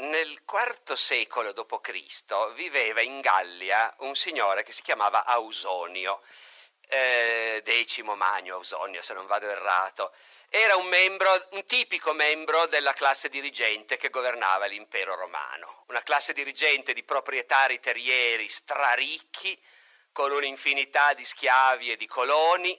Nel IV secolo d.C. viveva in Gallia un signore che si chiamava Ausonio, eh, decimo Magno Ausonio se non vado errato. Era un, membro, un tipico membro della classe dirigente che governava l'impero romano, una classe dirigente di proprietari terrieri straricchi, con un'infinità di schiavi e di coloni,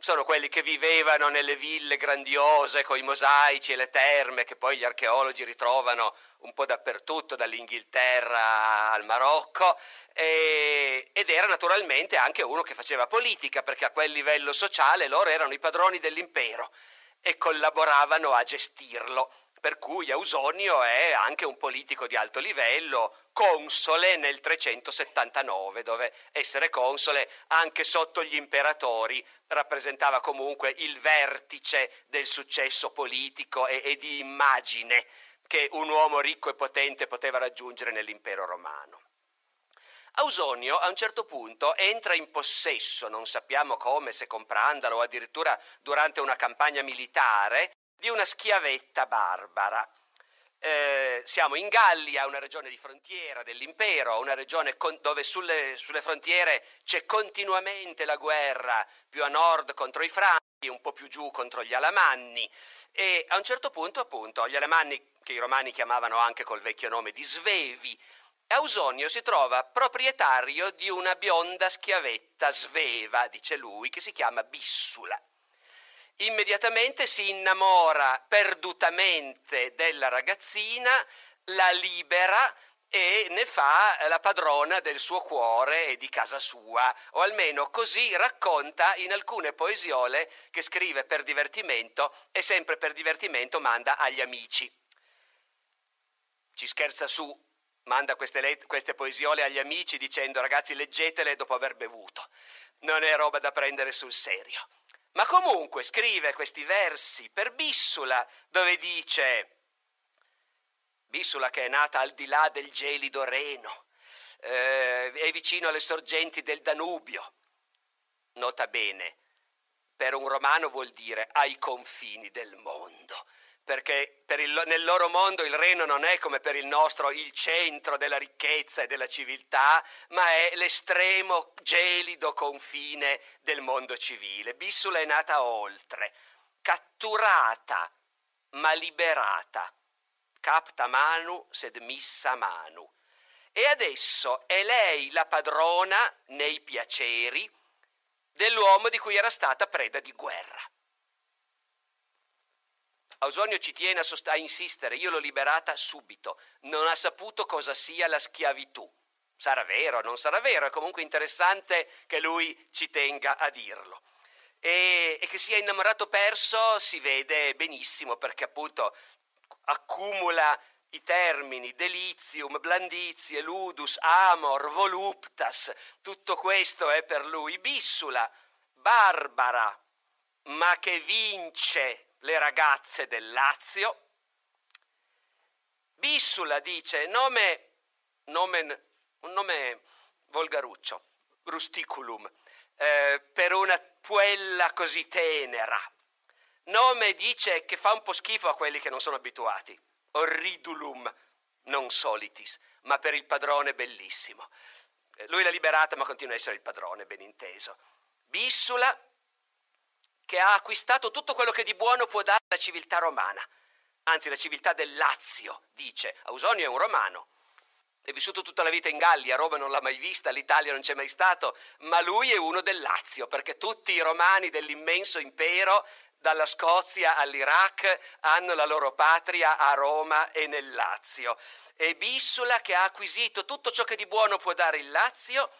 sono quelli che vivevano nelle ville grandiose con i mosaici e le terme che poi gli archeologi ritrovano un po' dappertutto, dall'Inghilterra al Marocco, e, ed era naturalmente anche uno che faceva politica, perché a quel livello sociale loro erano i padroni dell'impero e collaboravano a gestirlo. Per cui Ausonio è anche un politico di alto livello, console nel 379, dove essere console anche sotto gli imperatori rappresentava comunque il vertice del successo politico e, e di immagine che un uomo ricco e potente poteva raggiungere nell'impero romano. Ausonio a un certo punto entra in possesso, non sappiamo come, se comprandolo o addirittura durante una campagna militare, di una schiavetta barbara. Eh, siamo in Gallia, una regione di frontiera dell'impero, una regione con, dove sulle, sulle, frontiere c'è continuamente la guerra, più a nord contro i franchi, un po' più giù contro gli alamanni e a un certo punto appunto gli alamanni, che i romani chiamavano anche col vecchio nome di svevi, Ausonio si trova proprietario di una bionda schiavetta sveva, dice lui, che si chiama Bissula immediatamente si innamora perdutamente della ragazzina, la libera e ne fa la padrona del suo cuore e di casa sua, o almeno così racconta in alcune poesiole che scrive per divertimento e sempre per divertimento manda agli amici. Ci scherza su, manda queste, let- queste poesiole agli amici dicendo ragazzi leggetele dopo aver bevuto, non è roba da prendere sul serio. Ma comunque scrive questi versi per Bissula, dove dice, Bissula che è nata al di là del gelido Reno, eh, è vicino alle sorgenti del Danubio. Nota bene, per un romano vuol dire ai confini del mondo perché per il, nel loro mondo il Reno non è come per il nostro il centro della ricchezza e della civiltà, ma è l'estremo gelido confine del mondo civile. Bissula è nata oltre, catturata ma liberata. Capta manu sed missa manu. E adesso è lei la padrona nei piaceri dell'uomo di cui era stata preda di guerra. Ausonio ci tiene a, sost- a insistere, io l'ho liberata subito, non ha saputo cosa sia la schiavitù. Sarà vero, non sarà vero, è comunque interessante che lui ci tenga a dirlo. E, che sia innamorato perso si vede benissimo perché appunto accumula i termini delitium, blandizie, ludus, amor, voluptas, tutto questo è per lui bissula, barbara, ma che vince le ragazze del Lazio. Bissula dice nome, nome, un nome volgaruccio, rusticulum, eh, per una puella così tenera. Nome dice che fa un po' schifo a quelli che non sono abituati. Orridulum, non solitis, ma per il padrone bellissimo. Eh, lui l'ha liberata, ma continua a essere il padrone, ben inteso. Bissula che ha acquistato tutto quello che di buono può dare la civiltà romana. Anzi, la civiltà del Lazio, dice. Ausonio è un romano. È vissuto tutta la vita in Gallia, Roma non l'ha mai vista, l'Italia non c'è mai stato, ma lui è uno del Lazio, perché tutti i romani dell'immenso impero, dalla Scozia all'Iraq, hanno la loro patria a Roma e nel Lazio. E Bissula che ha acquisito tutto ciò che di buono può dare il Lazio,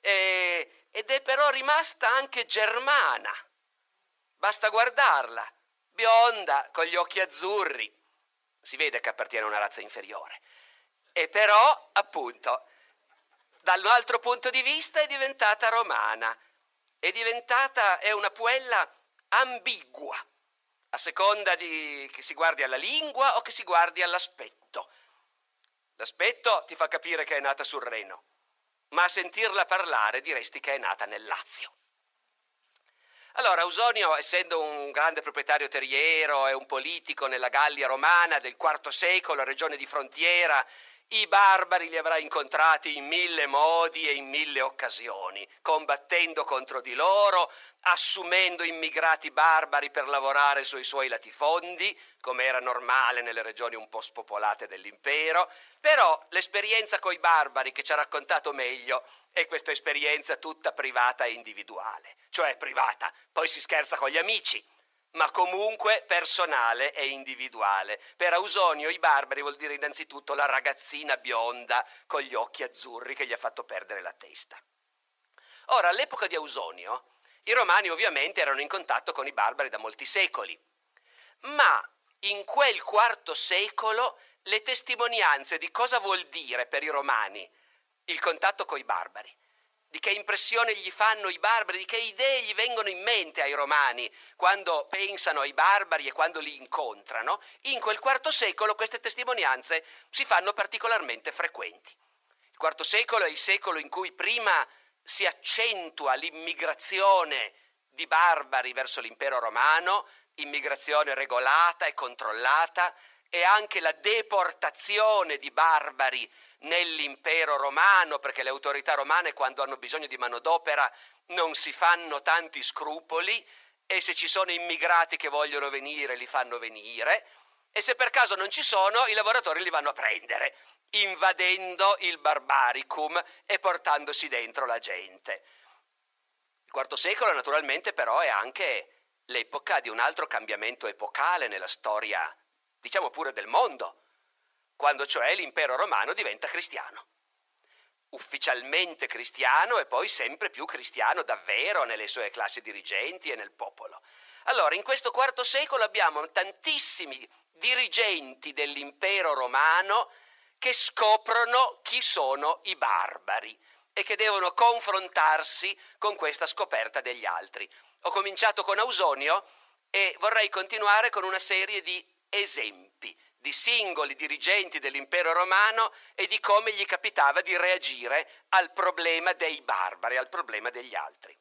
eh, ed è però rimasta anche germana Basta guardarla, bionda, con gli occhi azzurri. Si vede che appartiene a una razza inferiore. E però, appunto, dal altro punto di vista è diventata romana. È diventata, è una puella ambigua, a seconda di che si guardi alla lingua o che si guardi all'aspetto. L'aspetto ti fa capire che è nata sul Reno, ma a sentirla parlare diresti che è nata nel Lazio. Allora, Ausonio, essendo un grande proprietario terriero e un politico nella Gallia romana del IV secolo, regione di frontiera, i barbari li avrà incontrati in mille modi e in mille occasioni, combattendo contro di loro, assumendo immigrati barbari per lavorare sui suoi latifondi, come era normale nelle regioni un po' spopolate dell'impero, però l'esperienza coi barbari che ci ha raccontato meglio è questa esperienza tutta privata e individuale, cioè privata, poi si scherza con gli amici, ma comunque personale e individuale. Per Ausonio i barbari vuol dire innanzitutto la ragazzina bionda con gli occhi azzurri che gli ha fatto perdere la testa. Ora, all'epoca di Ausonio, i romani ovviamente erano in contatto con i barbari da molti secoli, ma in quel IV secolo le testimonianze di cosa vuol dire per i romani il contatto con i barbari di che impressione gli fanno i barbari, di che idee gli vengono in mente ai romani quando pensano ai barbari e quando li incontrano, in quel IV secolo queste testimonianze si fanno particolarmente frequenti. Il IV secolo è il secolo in cui prima si accentua l'immigrazione di barbari verso l'impero romano, immigrazione regolata e controllata, e anche la deportazione di barbari nell'impero romano, perché le autorità romane quando hanno bisogno di manodopera non si fanno tanti scrupoli e se ci sono immigrati che vogliono venire li fanno venire e se per caso non ci sono i lavoratori li vanno a prendere, invadendo il barbaricum e portandosi dentro la gente. Il IV secolo naturalmente però è anche l'epoca di un altro cambiamento epocale nella storia, diciamo pure del mondo quando cioè l'impero romano diventa cristiano. Ufficialmente cristiano e poi sempre più cristiano davvero nelle sue classi dirigenti e nel popolo. Allora, in questo IV secolo abbiamo tantissimi dirigenti dell'impero romano che scoprono chi sono i barbari e che devono confrontarsi con questa scoperta degli altri. Ho cominciato con Ausonio e vorrei continuare con una serie di esempi di singoli dirigenti dell'impero romano e di come gli capitava di reagire al problema dei barbari, al problema degli altri.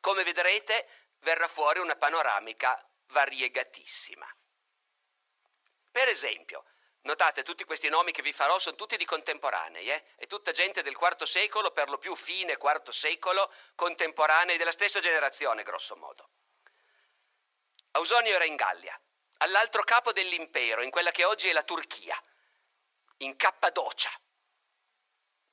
Come vedrete verrà fuori una panoramica variegatissima. Per esempio, notate tutti questi nomi che vi farò sono tutti di contemporanei, eh? è tutta gente del IV secolo, per lo più fine IV secolo, contemporanei della stessa generazione, grosso modo. Ausonio era in Gallia, all'altro capo dell'impero, in quella che oggi è la Turchia, in Cappadocia.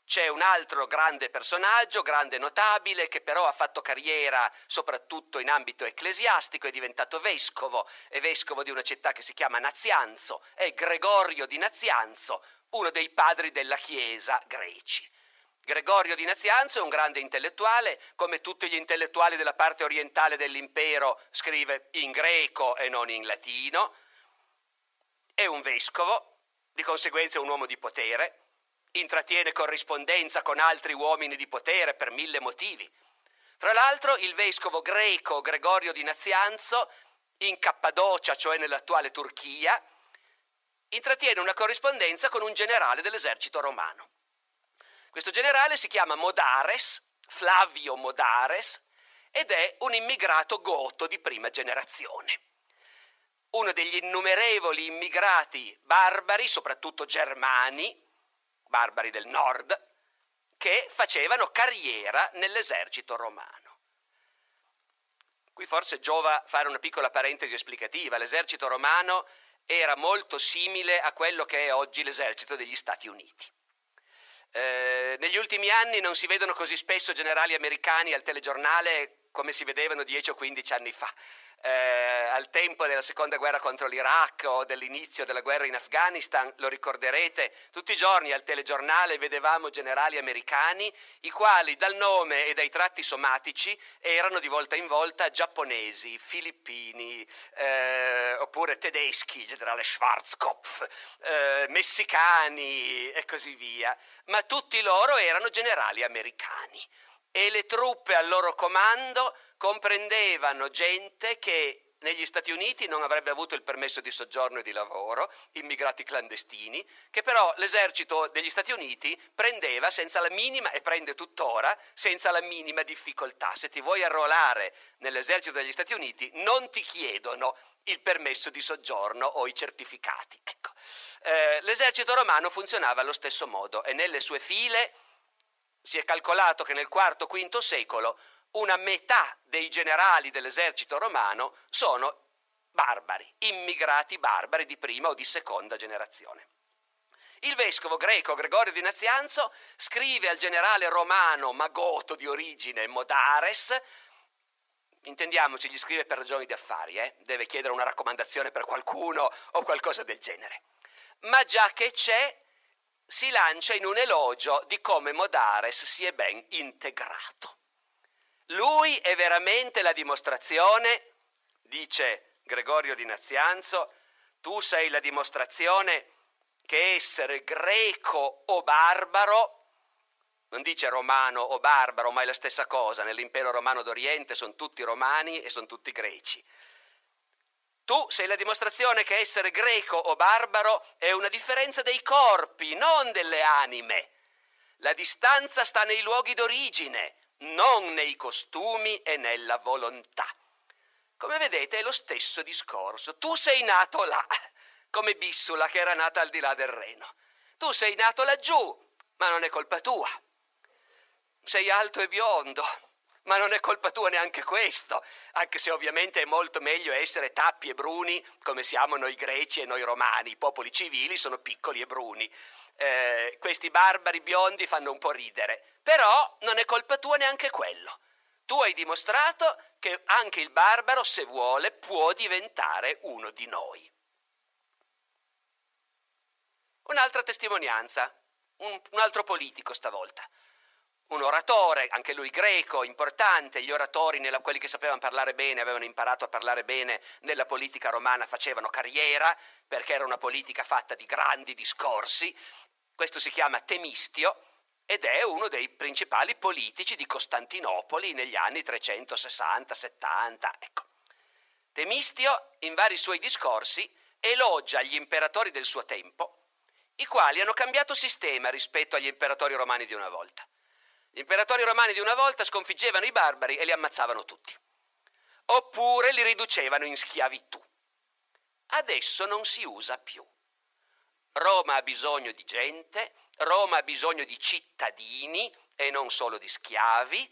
C'è un altro grande personaggio, grande notabile, che però ha fatto carriera soprattutto in ambito ecclesiastico, è diventato vescovo, è vescovo di una città che si chiama Nazianzo, è Gregorio di Nazianzo, uno dei padri della Chiesa greci. Gregorio di Nazianzo è un grande intellettuale, come tutti gli intellettuali della parte orientale dell'impero scrive in greco e non in latino, è un vescovo, di conseguenza è un uomo di potere, intrattiene corrispondenza con altri uomini di potere per mille motivi. Fra l'altro il vescovo greco Gregorio di Nazianzo, in Cappadocia, cioè nell'attuale Turchia, intrattiene una corrispondenza con un generale dell'esercito romano. Questo generale si chiama Modares, Flavio Modares, ed è un immigrato goto di prima generazione. Uno degli innumerevoli immigrati barbari, soprattutto germani, barbari del nord, che facevano carriera nell'esercito romano. Qui forse giova fare una piccola parentesi esplicativa. L'esercito romano era molto simile a quello che è oggi l'esercito degli Stati Uniti. Eh, negli ultimi anni non si vedono così spesso generali americani al telegiornale come si vedevano 10 o 15 anni fa eh, al tempo della seconda guerra contro l'Iraq o dell'inizio della guerra in Afghanistan, lo ricorderete, tutti i giorni al telegiornale vedevamo generali americani, i quali dal nome e dai tratti somatici erano di volta in volta giapponesi, filippini, eh, oppure tedeschi, generale Schwarzkopf, eh, messicani e così via, ma tutti loro erano generali americani e le truppe al loro comando comprendevano gente che negli Stati Uniti non avrebbe avuto il permesso di soggiorno e di lavoro, immigrati clandestini, che però l'esercito degli Stati Uniti prendeva senza la minima, e prende tuttora, senza la minima difficoltà. Se ti vuoi arruolare nell'esercito degli Stati Uniti non ti chiedono il permesso di soggiorno o i certificati. Ecco. Eh, l'esercito romano funzionava allo stesso modo e nelle sue file si è calcolato che nel IV-V secolo una metà dei generali dell'esercito romano sono barbari, immigrati barbari di prima o di seconda generazione. Il vescovo greco Gregorio di Nazianzo scrive al generale romano Magoto di origine Modares, intendiamoci, gli scrive per ragioni di affari, eh? deve chiedere una raccomandazione per qualcuno o qualcosa del genere. Ma già che c'è, si lancia in un elogio di come Modares si è ben integrato. Lui è veramente la dimostrazione, dice Gregorio di Nazianzo, tu sei la dimostrazione che essere greco o barbaro, non dice romano o barbaro, ma è la stessa cosa, nell'impero romano d'Oriente sono tutti romani e sono tutti greci. Tu sei la dimostrazione che essere greco o barbaro è una differenza dei corpi, non delle anime. La distanza sta nei luoghi d'origine, non nei costumi e nella volontà. Come vedete è lo stesso discorso. Tu sei nato là, come Bissula che era nata al di là del Reno. Tu sei nato laggiù, ma non è colpa tua. Sei alto e biondo, ma non è colpa tua neanche questo, anche se ovviamente è molto meglio essere tappi e bruni come siamo noi greci e noi romani, i popoli civili sono piccoli e bruni. Eh, questi barbari biondi fanno un po' ridere, però non è colpa tua neanche quello. Tu hai dimostrato che anche il barbaro, se vuole, può diventare uno di noi. Un'altra testimonianza, un, un altro politico stavolta un oratore, anche lui greco, importante, gli oratori, nella, quelli che sapevano parlare bene, avevano imparato a parlare bene nella politica romana, facevano carriera, perché era una politica fatta di grandi discorsi, questo si chiama Temistio ed è uno dei principali politici di Costantinopoli negli anni 360-70. Ecco. Temistio, in vari suoi discorsi, elogia gli imperatori del suo tempo, i quali hanno cambiato sistema rispetto agli imperatori romani di una volta. Gli imperatori romani di una volta sconfiggevano i barbari e li ammazzavano tutti. Oppure li riducevano in schiavitù. Adesso non si usa più. Roma ha bisogno di gente, Roma ha bisogno di cittadini e non solo di schiavi.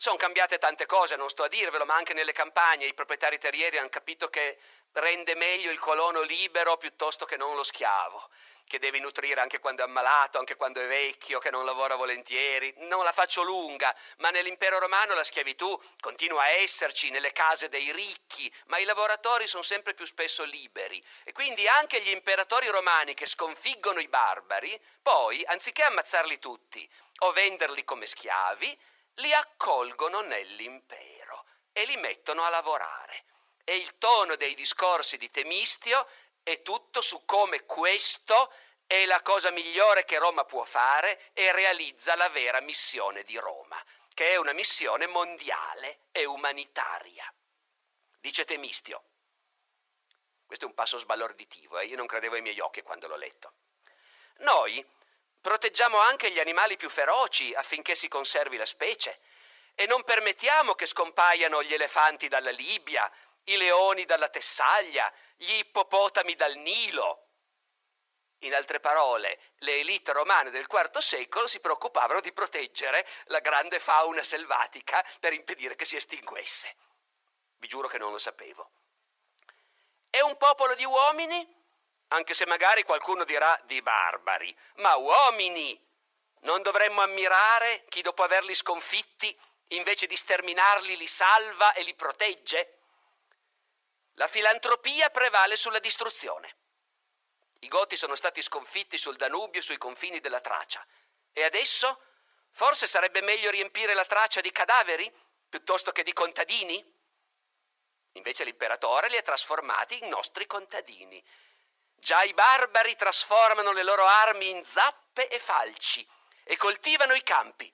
Sono cambiate tante cose, non sto a dirvelo, ma anche nelle campagne i proprietari terrieri hanno capito che rende meglio il colono libero piuttosto che non lo schiavo che deve nutrire anche quando è ammalato, anche quando è vecchio, che non lavora volentieri. Non la faccio lunga, ma nell'impero romano la schiavitù continua a esserci nelle case dei ricchi, ma i lavoratori sono sempre più spesso liberi. E quindi anche gli imperatori romani che sconfiggono i barbari, poi, anziché ammazzarli tutti o venderli come schiavi, li accolgono nell'impero e li mettono a lavorare. E il tono dei discorsi di Temistio è tutto su come questo è la cosa migliore che Roma può fare e realizza la vera missione di Roma, che è una missione mondiale e umanitaria. Dice Temistio. Questo è un passo sbalorditivo, eh? io non credevo ai miei occhi quando l'ho letto. Noi proteggiamo anche gli animali più feroci affinché si conservi la specie e non permettiamo che scompaiano gli elefanti dalla Libia, i leoni dalla Tessaglia, gli ippopotami dal Nilo. In altre parole, le elite romane del IV secolo si preoccupavano di proteggere la grande fauna selvatica per impedire che si estinguesse. Vi giuro che non lo sapevo. È un popolo di uomini? Anche se magari qualcuno dirà di barbari, ma uomini! Non dovremmo ammirare chi dopo averli sconfitti, invece di sterminarli, li salva e li protegge? La filantropia prevale sulla distruzione. I Goti sono stati sconfitti sul Danubio sui confini della Tracia. E adesso? Forse sarebbe meglio riempire la Tracia di cadaveri piuttosto che di contadini? Invece l'imperatore li ha trasformati in nostri contadini. Già i barbari trasformano le loro armi in zappe e falci e coltivano i campi.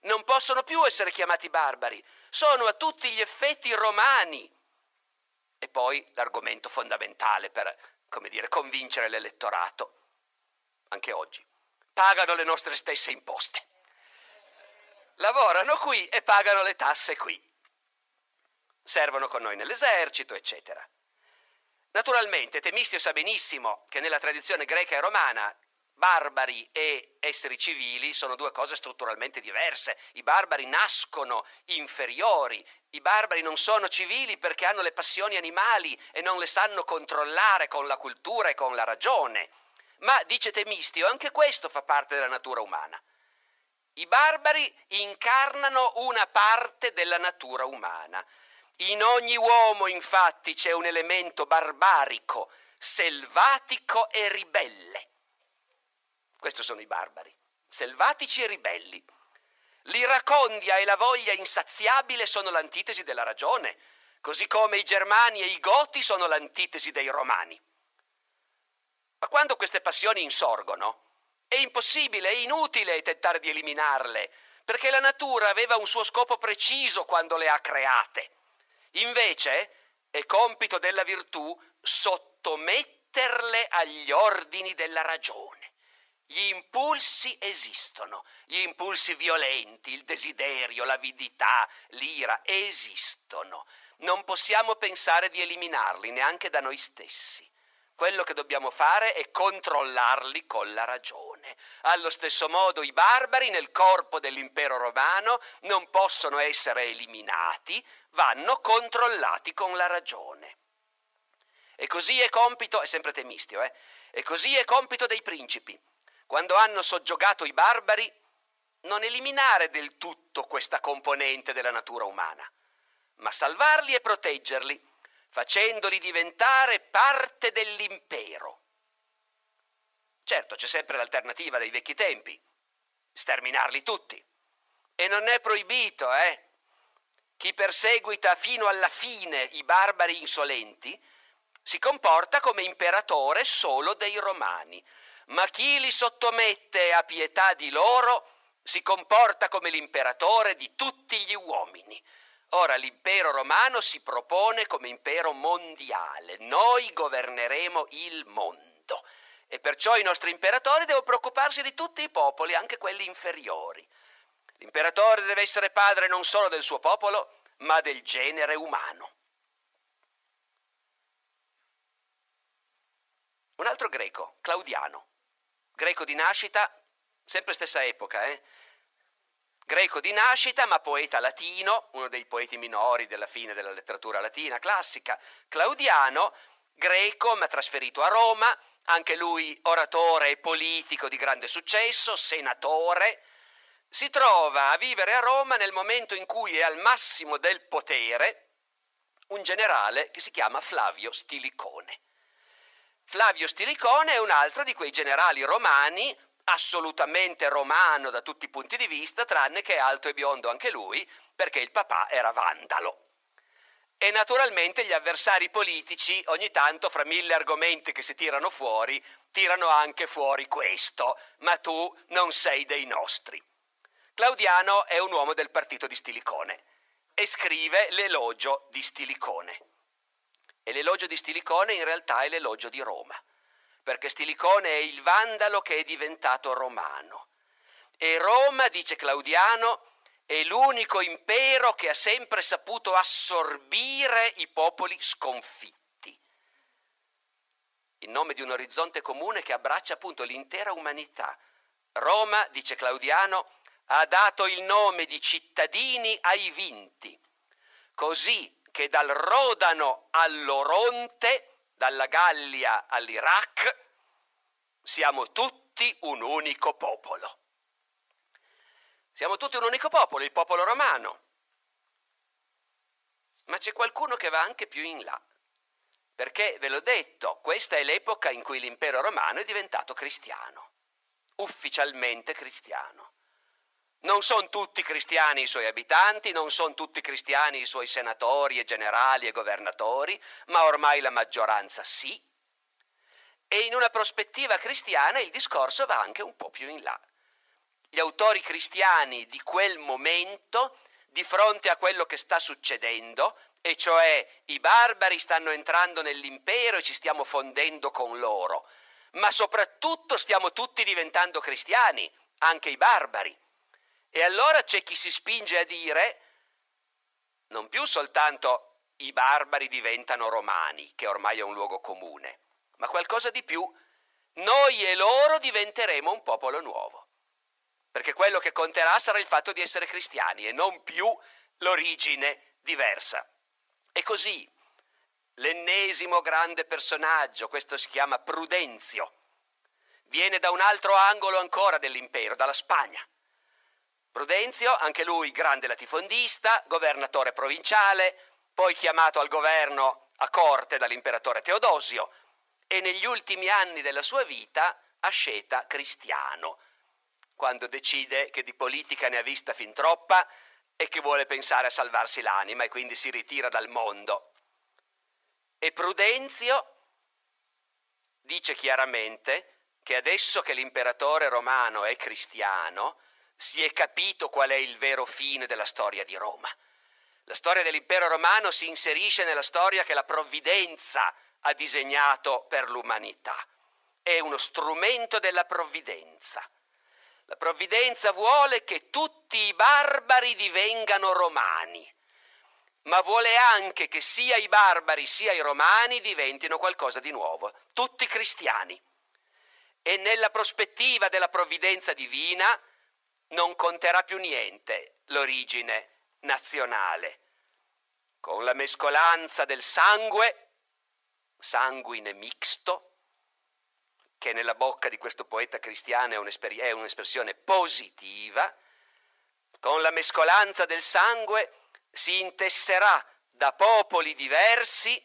Non possono più essere chiamati barbari, sono a tutti gli effetti romani e poi l'argomento fondamentale per, come dire, convincere l'elettorato, anche oggi. Pagano le nostre stesse imposte. Lavorano qui e pagano le tasse qui. Servono con noi nell'esercito, eccetera. Naturalmente Temistio sa benissimo che nella tradizione greca e romana barbari e esseri civili sono due cose strutturalmente diverse. I barbari nascono inferiori, i barbari non sono civili perché hanno le passioni animali e non le sanno controllare con la cultura e con la ragione. Ma, dice Temistio, anche questo fa parte della natura umana. I barbari incarnano una parte della natura umana. In ogni uomo, infatti, c'è un elemento barbarico, selvatico e ribelle. Questi sono i barbari, selvatici e ribelli. L'iracondia e la voglia insaziabile sono l'antitesi della ragione, così come i germani e i goti sono l'antitesi dei romani. Ma quando queste passioni insorgono, è impossibile, è inutile tentare di eliminarle, perché la natura aveva un suo scopo preciso quando le ha create. Invece è compito della virtù sottometterle agli ordini della ragione. Gli impulsi esistono, gli impulsi violenti, il desiderio, l'avidità, l'ira esistono. Non possiamo pensare di eliminarli neanche da noi stessi. Quello che dobbiamo fare è controllarli con la ragione. Allo stesso modo i barbari nel corpo dell'impero romano non possono essere eliminati, vanno controllati con la ragione. E così è compito, è sempre temistio, eh? E così è compito dei principi quando hanno soggiogato i barbari, non eliminare del tutto questa componente della natura umana, ma salvarli e proteggerli, facendoli diventare parte dell'impero. Certo, c'è sempre l'alternativa dei vecchi tempi, sterminarli tutti. E non è proibito, eh? Chi perseguita fino alla fine i barbari insolenti si comporta come imperatore solo dei romani, ma chi li sottomette a pietà di loro si comporta come l'imperatore di tutti gli uomini. Ora l'impero romano si propone come impero mondiale, noi governeremo il mondo e perciò i nostri imperatori devono preoccuparsi di tutti i popoli, anche quelli inferiori. L'imperatore deve essere padre non solo del suo popolo, ma del genere umano. Un altro greco, Claudiano, greco di nascita, sempre stessa epoca, eh? Greco di nascita ma poeta latino, uno dei poeti minori della fine della letteratura latina classica, Claudiano, greco ma trasferito a Roma, anche lui oratore e politico di grande successo, senatore, si trova a vivere a Roma nel momento in cui è al massimo del potere un generale che si chiama Flavio Stilicone. Flavio Stilicone è un altro di quei generali romani, assolutamente romano da tutti i punti di vista, tranne che è alto e biondo anche lui, perché il papà era vandalo. E naturalmente gli avversari politici, ogni tanto, fra mille argomenti che si tirano fuori, tirano anche fuori questo, ma tu non sei dei nostri. Claudiano è un uomo del partito di Stilicone e scrive l'elogio di Stilicone. E l'elogio di Stilicone in realtà è l'elogio di Roma, perché Stilicone è il vandalo che è diventato romano. E Roma, dice Claudiano, è l'unico impero che ha sempre saputo assorbire i popoli sconfitti. In nome di un orizzonte comune che abbraccia appunto l'intera umanità. Roma, dice Claudiano, ha dato il nome di cittadini ai vinti. Così che dal Rodano all'Oronte, dalla Gallia all'Iraq, siamo tutti un unico popolo. Siamo tutti un unico popolo, il popolo romano. Ma c'è qualcuno che va anche più in là, perché ve l'ho detto, questa è l'epoca in cui l'impero romano è diventato cristiano, ufficialmente cristiano. Non sono tutti cristiani i suoi abitanti, non sono tutti cristiani i suoi senatori e generali e governatori, ma ormai la maggioranza sì. E in una prospettiva cristiana il discorso va anche un po' più in là. Gli autori cristiani di quel momento, di fronte a quello che sta succedendo, e cioè i barbari stanno entrando nell'impero e ci stiamo fondendo con loro, ma soprattutto stiamo tutti diventando cristiani, anche i barbari. E allora c'è chi si spinge a dire non più soltanto i barbari diventano romani, che ormai è un luogo comune, ma qualcosa di più, noi e loro diventeremo un popolo nuovo. Perché quello che conterà sarà il fatto di essere cristiani e non più l'origine diversa. E così l'ennesimo grande personaggio, questo si chiama Prudenzio, viene da un altro angolo ancora dell'impero, dalla Spagna. Prudenzio, anche lui grande latifondista, governatore provinciale, poi chiamato al governo a corte dall'imperatore Teodosio e negli ultimi anni della sua vita asceta cristiano, quando decide che di politica ne ha vista fin troppa e che vuole pensare a salvarsi l'anima e quindi si ritira dal mondo. E Prudenzio dice chiaramente che adesso che l'imperatore romano è cristiano, si è capito qual è il vero fine della storia di Roma. La storia dell'impero romano si inserisce nella storia che la provvidenza ha disegnato per l'umanità. È uno strumento della provvidenza. La provvidenza vuole che tutti i barbari divengano romani, ma vuole anche che sia i barbari sia i romani diventino qualcosa di nuovo, tutti cristiani. E nella prospettiva della provvidenza divina non conterà più niente l'origine nazionale. Con la mescolanza del sangue, sanguine mixto, che nella bocca di questo poeta cristiano è, un'esper- è un'espressione positiva, con la mescolanza del sangue si intesserà da popoli diversi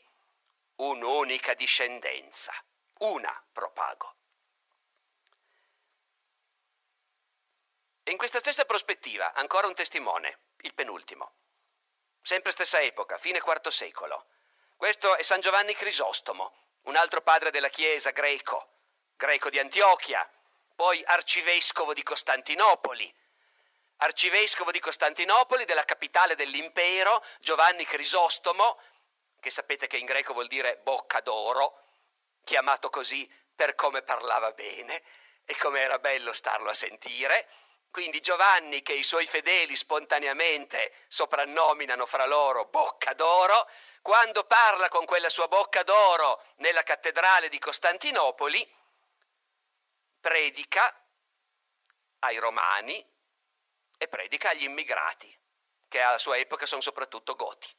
un'unica discendenza, una propago. E in questa stessa prospettiva, ancora un testimone, il penultimo. Sempre stessa epoca, fine IV secolo. Questo è San Giovanni Crisostomo, un altro padre della Chiesa greco, greco di Antiochia, poi arcivescovo di Costantinopoli. Arcivescovo di Costantinopoli, della capitale dell'impero, Giovanni Crisostomo, che sapete che in greco vuol dire bocca d'oro, chiamato così per come parlava bene e come era bello starlo a sentire quindi Giovanni, che i suoi fedeli spontaneamente soprannominano fra loro bocca d'oro, quando parla con quella sua bocca d'oro nella cattedrale di Costantinopoli, predica ai romani e predica agli immigrati, che alla sua epoca sono soprattutto goti,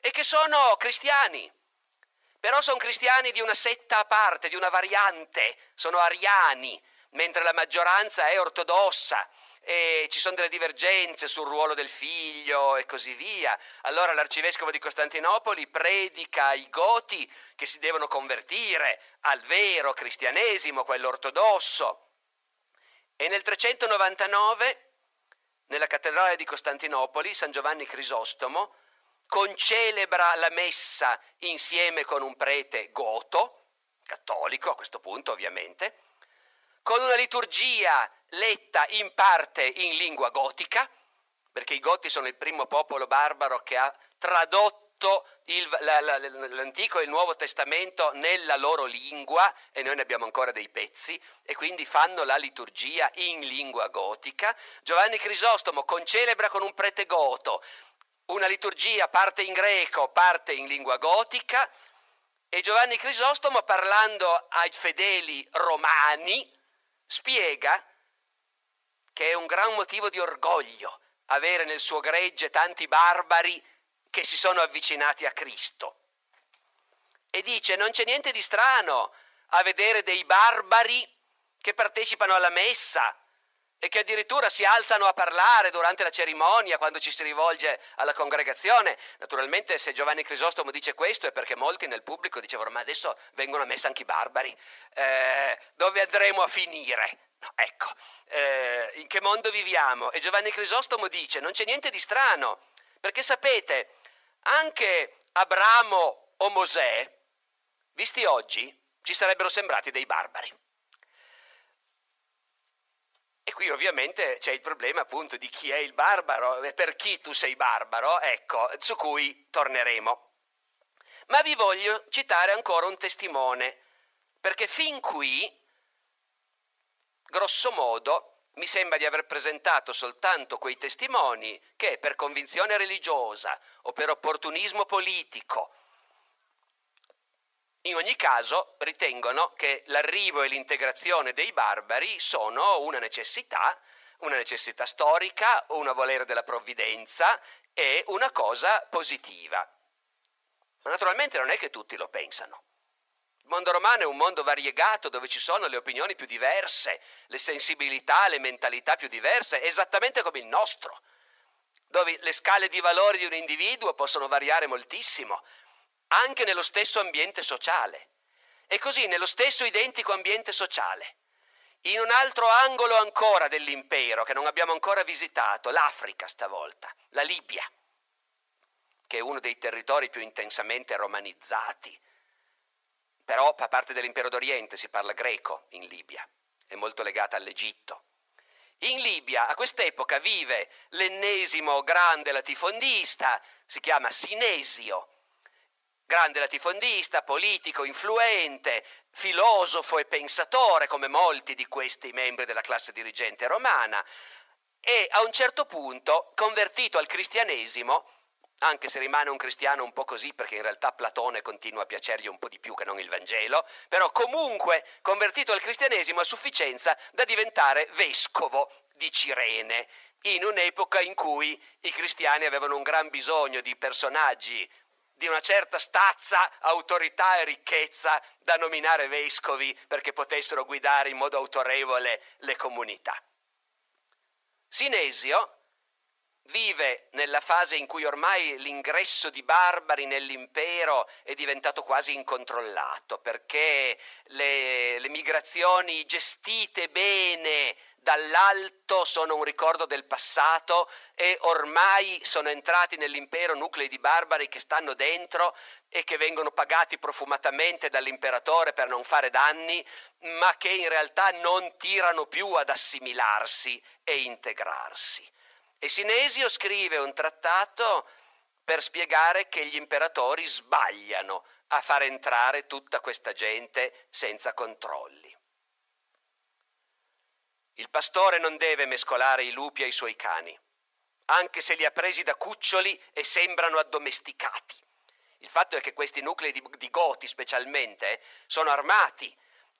e che sono cristiani, però sono cristiani di una setta a parte, di una variante, sono ariani, mentre la maggioranza è ortodossa e ci sono delle divergenze sul ruolo del figlio e così via. Allora l'arcivescovo di Costantinopoli predica ai goti che si devono convertire al vero cristianesimo, quello ortodosso. E nel 399, nella cattedrale di Costantinopoli, San Giovanni Crisostomo concelebra la messa insieme con un prete goto, cattolico a questo punto ovviamente, con una liturgia letta in parte in lingua gotica, perché i Goti sono il primo popolo barbaro che ha tradotto il, la, la, l'Antico e il Nuovo Testamento nella loro lingua, e noi ne abbiamo ancora dei pezzi, e quindi fanno la liturgia in lingua gotica. Giovanni Crisostomo concelebra con un prete goto una liturgia parte in greco, parte in lingua gotica, e Giovanni Crisostomo, parlando ai fedeli romani, spiega che è un gran motivo di orgoglio avere nel suo gregge tanti barbari che si sono avvicinati a Cristo. E dice non c'è niente di strano a vedere dei barbari che partecipano alla messa e che addirittura si alzano a parlare durante la cerimonia quando ci si rivolge alla congregazione. Naturalmente se Giovanni Crisostomo dice questo è perché molti nel pubblico dicevano ma adesso vengono a messa anche i barbari, eh, dove andremo a finire? No, ecco, eh, in che mondo viviamo? E Giovanni Crisostomo dice non c'è niente di strano, perché sapete, anche Abramo o Mosè, visti oggi, ci sarebbero sembrati dei barbari. Qui ovviamente c'è il problema appunto di chi è il barbaro e per chi tu sei barbaro, ecco, su cui torneremo. Ma vi voglio citare ancora un testimone, perché fin qui, grosso modo, mi sembra di aver presentato soltanto quei testimoni che per convinzione religiosa o per opportunismo politico in ogni caso ritengono che l'arrivo e l'integrazione dei barbari sono una necessità, una necessità storica, una volere della provvidenza e una cosa positiva. Ma naturalmente non è che tutti lo pensano. Il mondo romano è un mondo variegato dove ci sono le opinioni più diverse, le sensibilità, le mentalità più diverse, esattamente come il nostro, dove le scale di valori di un individuo possono variare moltissimo, anche nello stesso ambiente sociale. E così nello stesso identico ambiente sociale. In un altro angolo ancora dell'impero che non abbiamo ancora visitato, l'Africa stavolta, la Libia, che è uno dei territori più intensamente romanizzati. Però fa parte dell'impero d'Oriente, si parla greco in Libia, è molto legata all'Egitto. In Libia a quest'epoca vive l'ennesimo grande latifondista, si chiama Sinesio, grande latifondista, politico, influente, filosofo e pensatore, come molti di questi membri della classe dirigente romana, e a un certo punto, convertito al cristianesimo, anche se rimane un cristiano un po' così perché in realtà Platone continua a piacergli un po' di più che non il Vangelo, però comunque convertito al cristianesimo a sufficienza da diventare vescovo di Cirene, in un'epoca in cui i cristiani avevano un gran bisogno di personaggi di una certa stazza, autorità e ricchezza da nominare vescovi perché potessero guidare in modo autorevole le comunità. Sinesio vive nella fase in cui ormai l'ingresso di barbari nell'impero è diventato quasi incontrollato, perché le, le migrazioni gestite bene dall'alto sono un ricordo del passato e ormai sono entrati nell'impero nuclei di barbari che stanno dentro e che vengono pagati profumatamente dall'imperatore per non fare danni, ma che in realtà non tirano più ad assimilarsi e integrarsi. E Sinesio scrive un trattato per spiegare che gli imperatori sbagliano a far entrare tutta questa gente senza controlli. Il pastore non deve mescolare i lupi ai suoi cani, anche se li ha presi da cuccioli e sembrano addomesticati. Il fatto è che questi nuclei di, di goti specialmente sono armati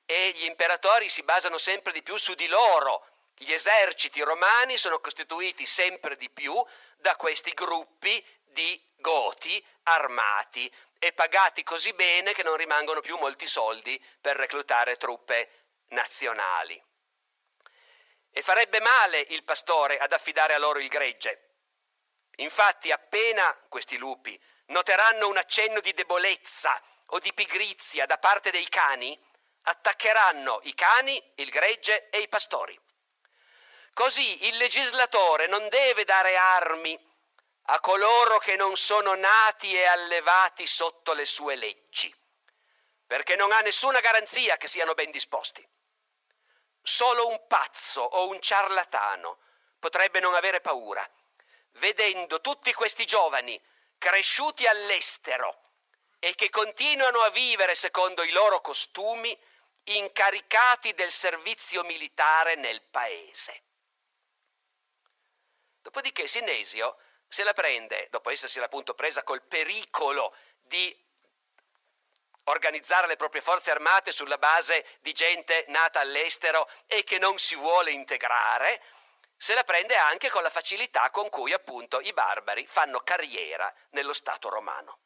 e gli imperatori si basano sempre di più su di loro. Gli eserciti romani sono costituiti sempre di più da questi gruppi di goti armati e pagati così bene che non rimangono più molti soldi per reclutare truppe nazionali. E farebbe male il pastore ad affidare a loro il gregge. Infatti, appena questi lupi noteranno un accenno di debolezza o di pigrizia da parte dei cani, attaccheranno i cani, il gregge e i pastori. Così il legislatore non deve dare armi a coloro che non sono nati e allevati sotto le sue leggi, perché non ha nessuna garanzia che siano ben disposti. Solo un pazzo o un ciarlatano potrebbe non avere paura, vedendo tutti questi giovani cresciuti all'estero e che continuano a vivere secondo i loro costumi, incaricati del servizio militare nel paese. Dopodiché Sinesio se la prende, dopo essersela appunto presa col pericolo di organizzare le proprie forze armate sulla base di gente nata all'estero e che non si vuole integrare, se la prende anche con la facilità con cui appunto i barbari fanno carriera nello Stato romano.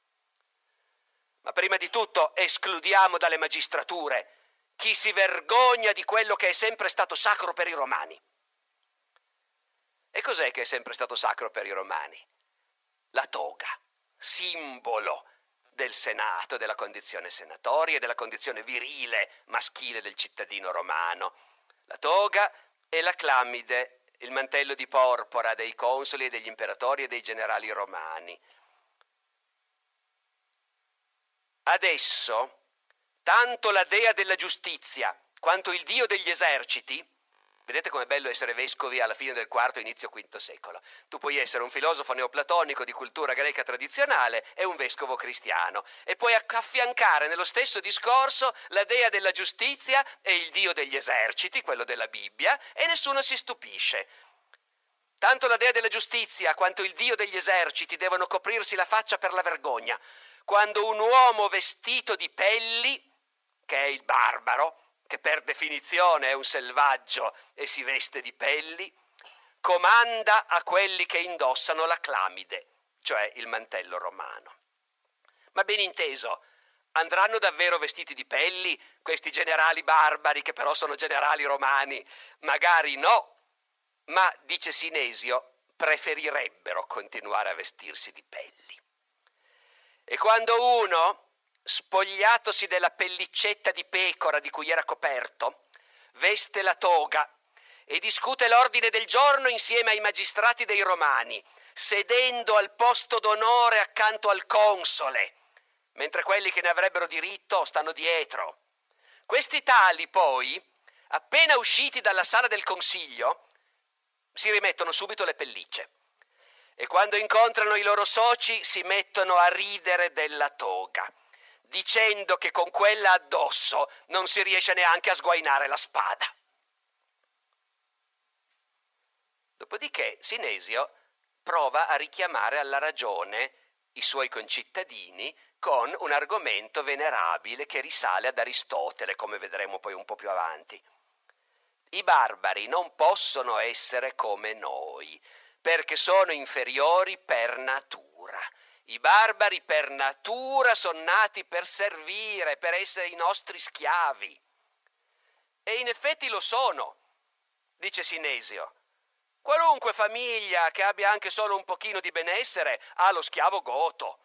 Ma prima di tutto escludiamo dalle magistrature chi si vergogna di quello che è sempre stato sacro per i romani. E cos'è che è sempre stato sacro per i romani? La toga, simbolo del Senato, della condizione senatoria e della condizione virile maschile del cittadino romano. La toga e la clamide, il mantello di porpora dei consoli e degli imperatori e dei generali romani. Adesso, tanto la dea della giustizia quanto il dio degli eserciti, Vedete com'è bello essere vescovi alla fine del IV, inizio V secolo. Tu puoi essere un filosofo neoplatonico di cultura greca tradizionale e un vescovo cristiano e puoi affiancare nello stesso discorso la dea della giustizia e il dio degli eserciti, quello della Bibbia, e nessuno si stupisce. Tanto la dea della giustizia quanto il dio degli eserciti devono coprirsi la faccia per la vergogna. Quando un uomo vestito di pelli, che è il barbaro, che per definizione è un selvaggio e si veste di pelli, comanda a quelli che indossano la clamide, cioè il mantello romano. Ma ben inteso, andranno davvero vestiti di pelli questi generali barbari che però sono generali romani? Magari no, ma, dice Sinesio, preferirebbero continuare a vestirsi di pelli. E quando uno spogliatosi della pellicetta di pecora di cui era coperto, veste la toga e discute l'ordine del giorno insieme ai magistrati dei romani, sedendo al posto d'onore accanto al console, mentre quelli che ne avrebbero diritto stanno dietro. Questi tali, poi, appena usciti dalla sala del consiglio, si rimettono subito le pellicce e quando incontrano i loro soci si mettono a ridere della toga dicendo che con quella addosso non si riesce neanche a sguainare la spada. Dopodiché Sinesio prova a richiamare alla ragione i suoi concittadini con un argomento venerabile che risale ad Aristotele, come vedremo poi un po' più avanti. I barbari non possono essere come noi, perché sono inferiori per natura. I barbari per natura sono nati per servire, per essere i nostri schiavi. E in effetti lo sono, dice Sinesio. Qualunque famiglia che abbia anche solo un pochino di benessere ha lo schiavo goto.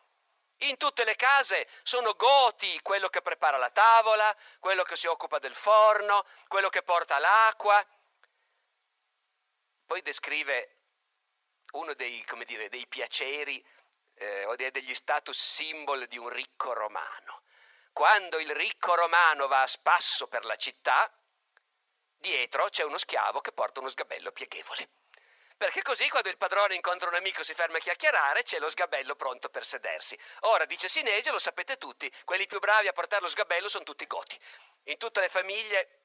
In tutte le case sono goti quello che prepara la tavola, quello che si occupa del forno, quello che porta l'acqua. Poi descrive uno dei, dire, dei piaceri eh, o degli status symbol di un ricco romano. Quando il ricco romano va a spasso per la città, dietro c'è uno schiavo che porta uno sgabello pieghevole. Perché così quando il padrone incontra un amico si ferma a chiacchierare, c'è lo sgabello pronto per sedersi. Ora, dice Sinesio, lo sapete tutti, quelli più bravi a portare lo sgabello sono tutti goti. In tutte le famiglie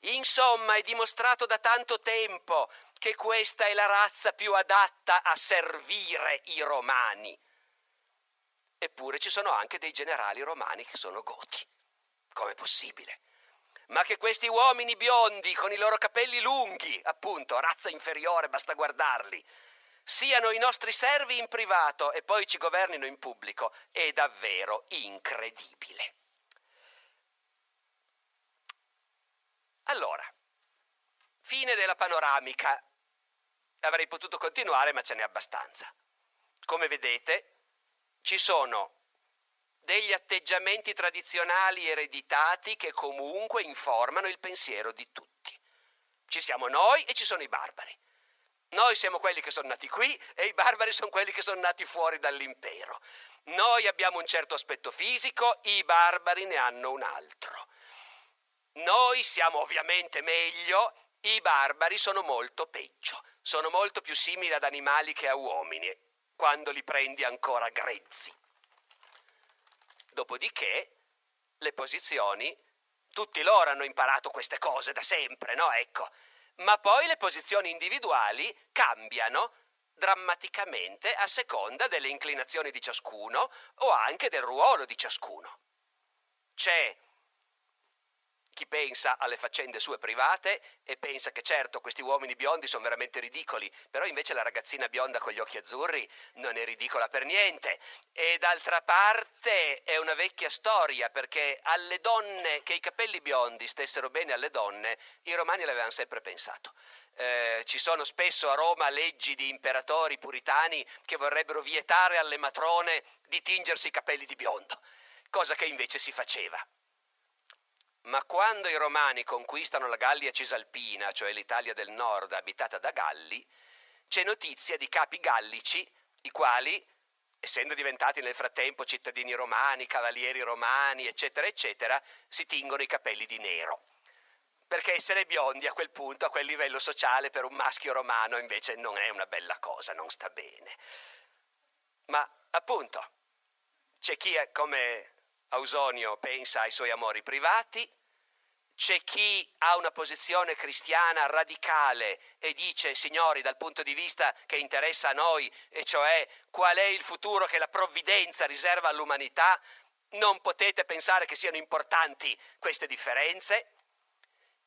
Insomma, è dimostrato da tanto tempo che questa è la razza più adatta a servire i romani. Eppure ci sono anche dei generali romani che sono goti. Com'è possibile? Ma che questi uomini biondi con i loro capelli lunghi, appunto, razza inferiore, basta guardarli, siano i nostri servi in privato e poi ci governino in pubblico, è davvero incredibile. Allora, fine della panoramica. Avrei potuto continuare, ma ce n'è abbastanza. Come vedete, ci sono degli atteggiamenti tradizionali ereditati che comunque informano il pensiero di tutti. Ci siamo noi e ci sono i barbari. Noi siamo quelli che sono nati qui e i barbari sono quelli che sono nati fuori dall'impero. Noi abbiamo un certo aspetto fisico, i barbari ne hanno un altro. Noi siamo ovviamente meglio, i barbari sono molto peggio, sono molto più simili ad animali che a uomini, quando li prendi ancora grezzi. Dopodiché, le posizioni, tutti loro hanno imparato queste cose da sempre, no? Ecco. Ma poi le posizioni individuali cambiano drammaticamente a seconda delle inclinazioni di ciascuno o anche del ruolo di ciascuno. C'è chi pensa alle faccende sue private e pensa che certo questi uomini biondi sono veramente ridicoli, però invece la ragazzina bionda con gli occhi azzurri non è ridicola per niente. E d'altra parte è una vecchia storia perché alle donne, che i capelli biondi stessero bene alle donne, i romani l'avevano sempre pensato. Eh, ci sono spesso a Roma leggi di imperatori puritani che vorrebbero vietare alle matrone di tingersi i capelli di biondo, cosa che invece si faceva. Ma quando i romani conquistano la Gallia Cisalpina, cioè l'Italia del nord abitata da Galli, c'è notizia di capi gallici, i quali, essendo diventati nel frattempo cittadini romani, cavalieri romani, eccetera, eccetera, si tingono i capelli di nero. perché essere biondi a quel punto, a quel livello sociale, per un maschio romano invece non è una bella cosa, non sta bene. Ma appunto, c'è chi è come Ausonio pensa ai suoi amori privati, c'è chi ha una posizione cristiana radicale e dice, signori, dal punto di vista che interessa a noi, e cioè qual è il futuro che la provvidenza riserva all'umanità, non potete pensare che siano importanti queste differenze.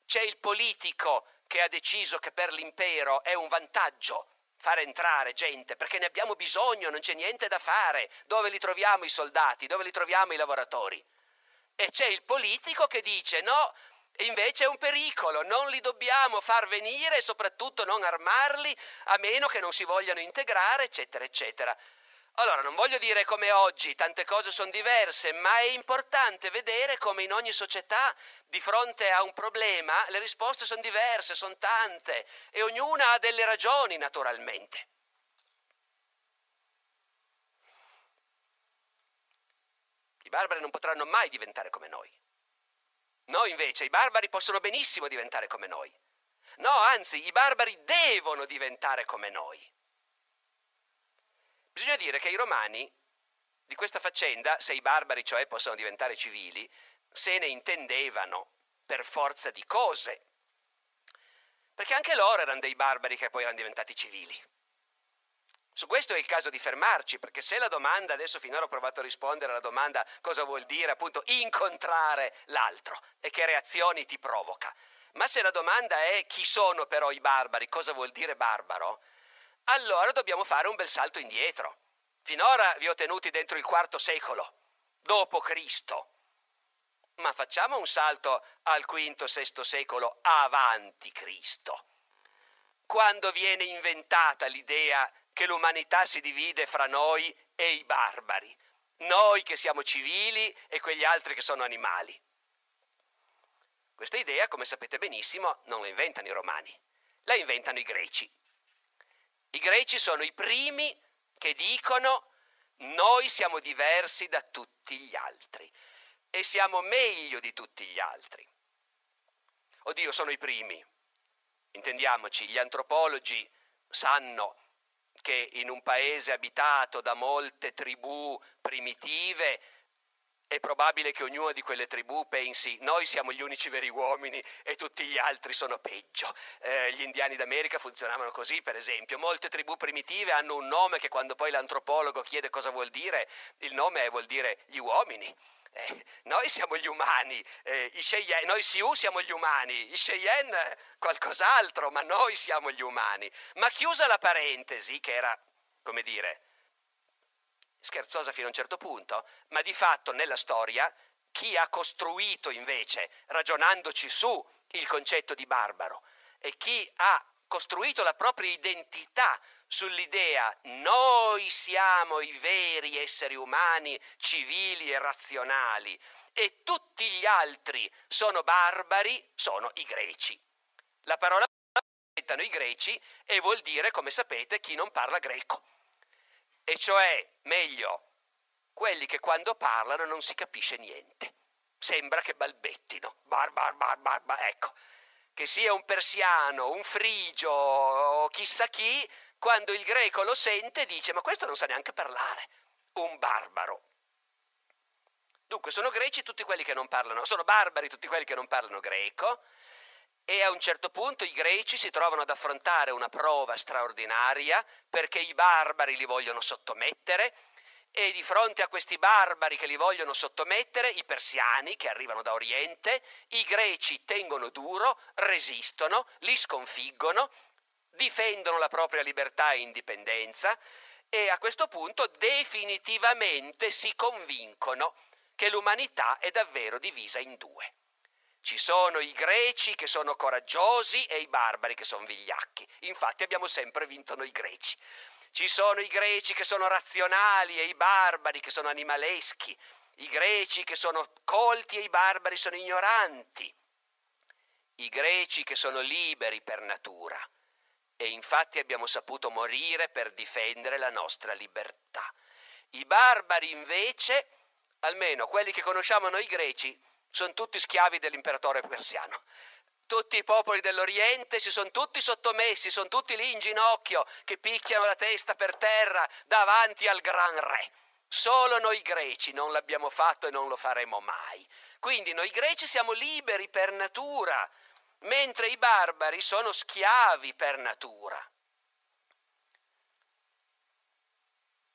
C'è il politico che ha deciso che per l'impero è un vantaggio fare entrare gente, perché ne abbiamo bisogno, non c'è niente da fare. Dove li troviamo i soldati? Dove li troviamo i lavoratori? E c'è il politico che dice no, invece è un pericolo, non li dobbiamo far venire e soprattutto non armarli a meno che non si vogliano integrare, eccetera, eccetera. Allora, non voglio dire come oggi tante cose sono diverse, ma è importante vedere come in ogni società di fronte a un problema le risposte sono diverse, sono tante e ognuna ha delle ragioni naturalmente. I barbari non potranno mai diventare come noi. Noi invece, i barbari possono benissimo diventare come noi. No, anzi, i barbari devono diventare come noi. Bisogna dire che i romani di questa faccenda, se i barbari cioè possono diventare civili, se ne intendevano per forza di cose. Perché anche loro erano dei barbari che poi erano diventati civili. Su questo è il caso di fermarci, perché se la domanda, adesso finora ho provato a rispondere alla domanda cosa vuol dire appunto incontrare l'altro e che reazioni ti provoca, ma se la domanda è chi sono però i barbari, cosa vuol dire barbaro, allora dobbiamo fare un bel salto indietro. Finora vi ho tenuti dentro il quarto secolo, dopo Cristo. Ma facciamo un salto al quinto-sesto secolo avanti Cristo. Quando viene inventata l'idea che l'umanità si divide fra noi e i barbari, noi che siamo civili e quegli altri che sono animali. Questa idea, come sapete benissimo, non la inventano i romani, la inventano i greci. I greci sono i primi che dicono noi siamo diversi da tutti gli altri e siamo meglio di tutti gli altri. Oddio, sono i primi. Intendiamoci, gli antropologi sanno che in un paese abitato da molte tribù primitive è probabile che ognuna di quelle tribù pensi noi siamo gli unici veri uomini e tutti gli altri sono peggio. Eh, gli indiani d'America funzionavano così, per esempio. Molte tribù primitive hanno un nome che quando poi l'antropologo chiede cosa vuol dire, il nome vuol dire gli uomini. Eh, noi siamo gli umani, eh, Cheyenne, noi Sioux siamo gli umani, i Cheyenne qualcos'altro, ma noi siamo gli umani. Ma chiusa la parentesi, che era, come dire, scherzosa fino a un certo punto, ma di fatto nella storia chi ha costruito invece, ragionandoci su, il concetto di barbaro e chi ha costruito la propria identità sull'idea noi siamo i veri esseri umani civili e razionali e tutti gli altri sono barbari, sono i greci. La parola i greci e vuol dire, come sapete, chi non parla greco e cioè, meglio, quelli che quando parlano non si capisce niente. Sembra che balbettino. Bar, bar, bar, bar, bar. Ecco, che sia un persiano, un frigio o chissà chi, quando il greco lo sente dice ma questo non sa neanche parlare. Un barbaro. Dunque sono greci tutti quelli che non parlano, sono barbari tutti quelli che non parlano greco e a un certo punto i greci si trovano ad affrontare una prova straordinaria perché i barbari li vogliono sottomettere e di fronte a questi barbari che li vogliono sottomettere, i persiani che arrivano da Oriente, i greci tengono duro, resistono, li sconfiggono, difendono la propria libertà e indipendenza e a questo punto definitivamente si convincono che l'umanità è davvero divisa in due. Ci sono i greci che sono coraggiosi e i barbari che sono vigliacchi. Infatti abbiamo sempre vinto noi greci. Ci sono i greci che sono razionali e i barbari che sono animaleschi. I greci che sono colti e i barbari sono ignoranti. I greci che sono liberi per natura. E infatti abbiamo saputo morire per difendere la nostra libertà. I barbari invece, almeno quelli che conosciamo noi greci, sono tutti schiavi dell'imperatore persiano. tutti i popoli dell'Oriente si sono tutti sottomessi, sono tutti lì in ginocchio che picchiano la testa per terra davanti al gran re. Solo noi greci non l'abbiamo fatto e non lo faremo mai. Quindi noi greci siamo liberi per natura, mentre i barbari sono schiavi per natura.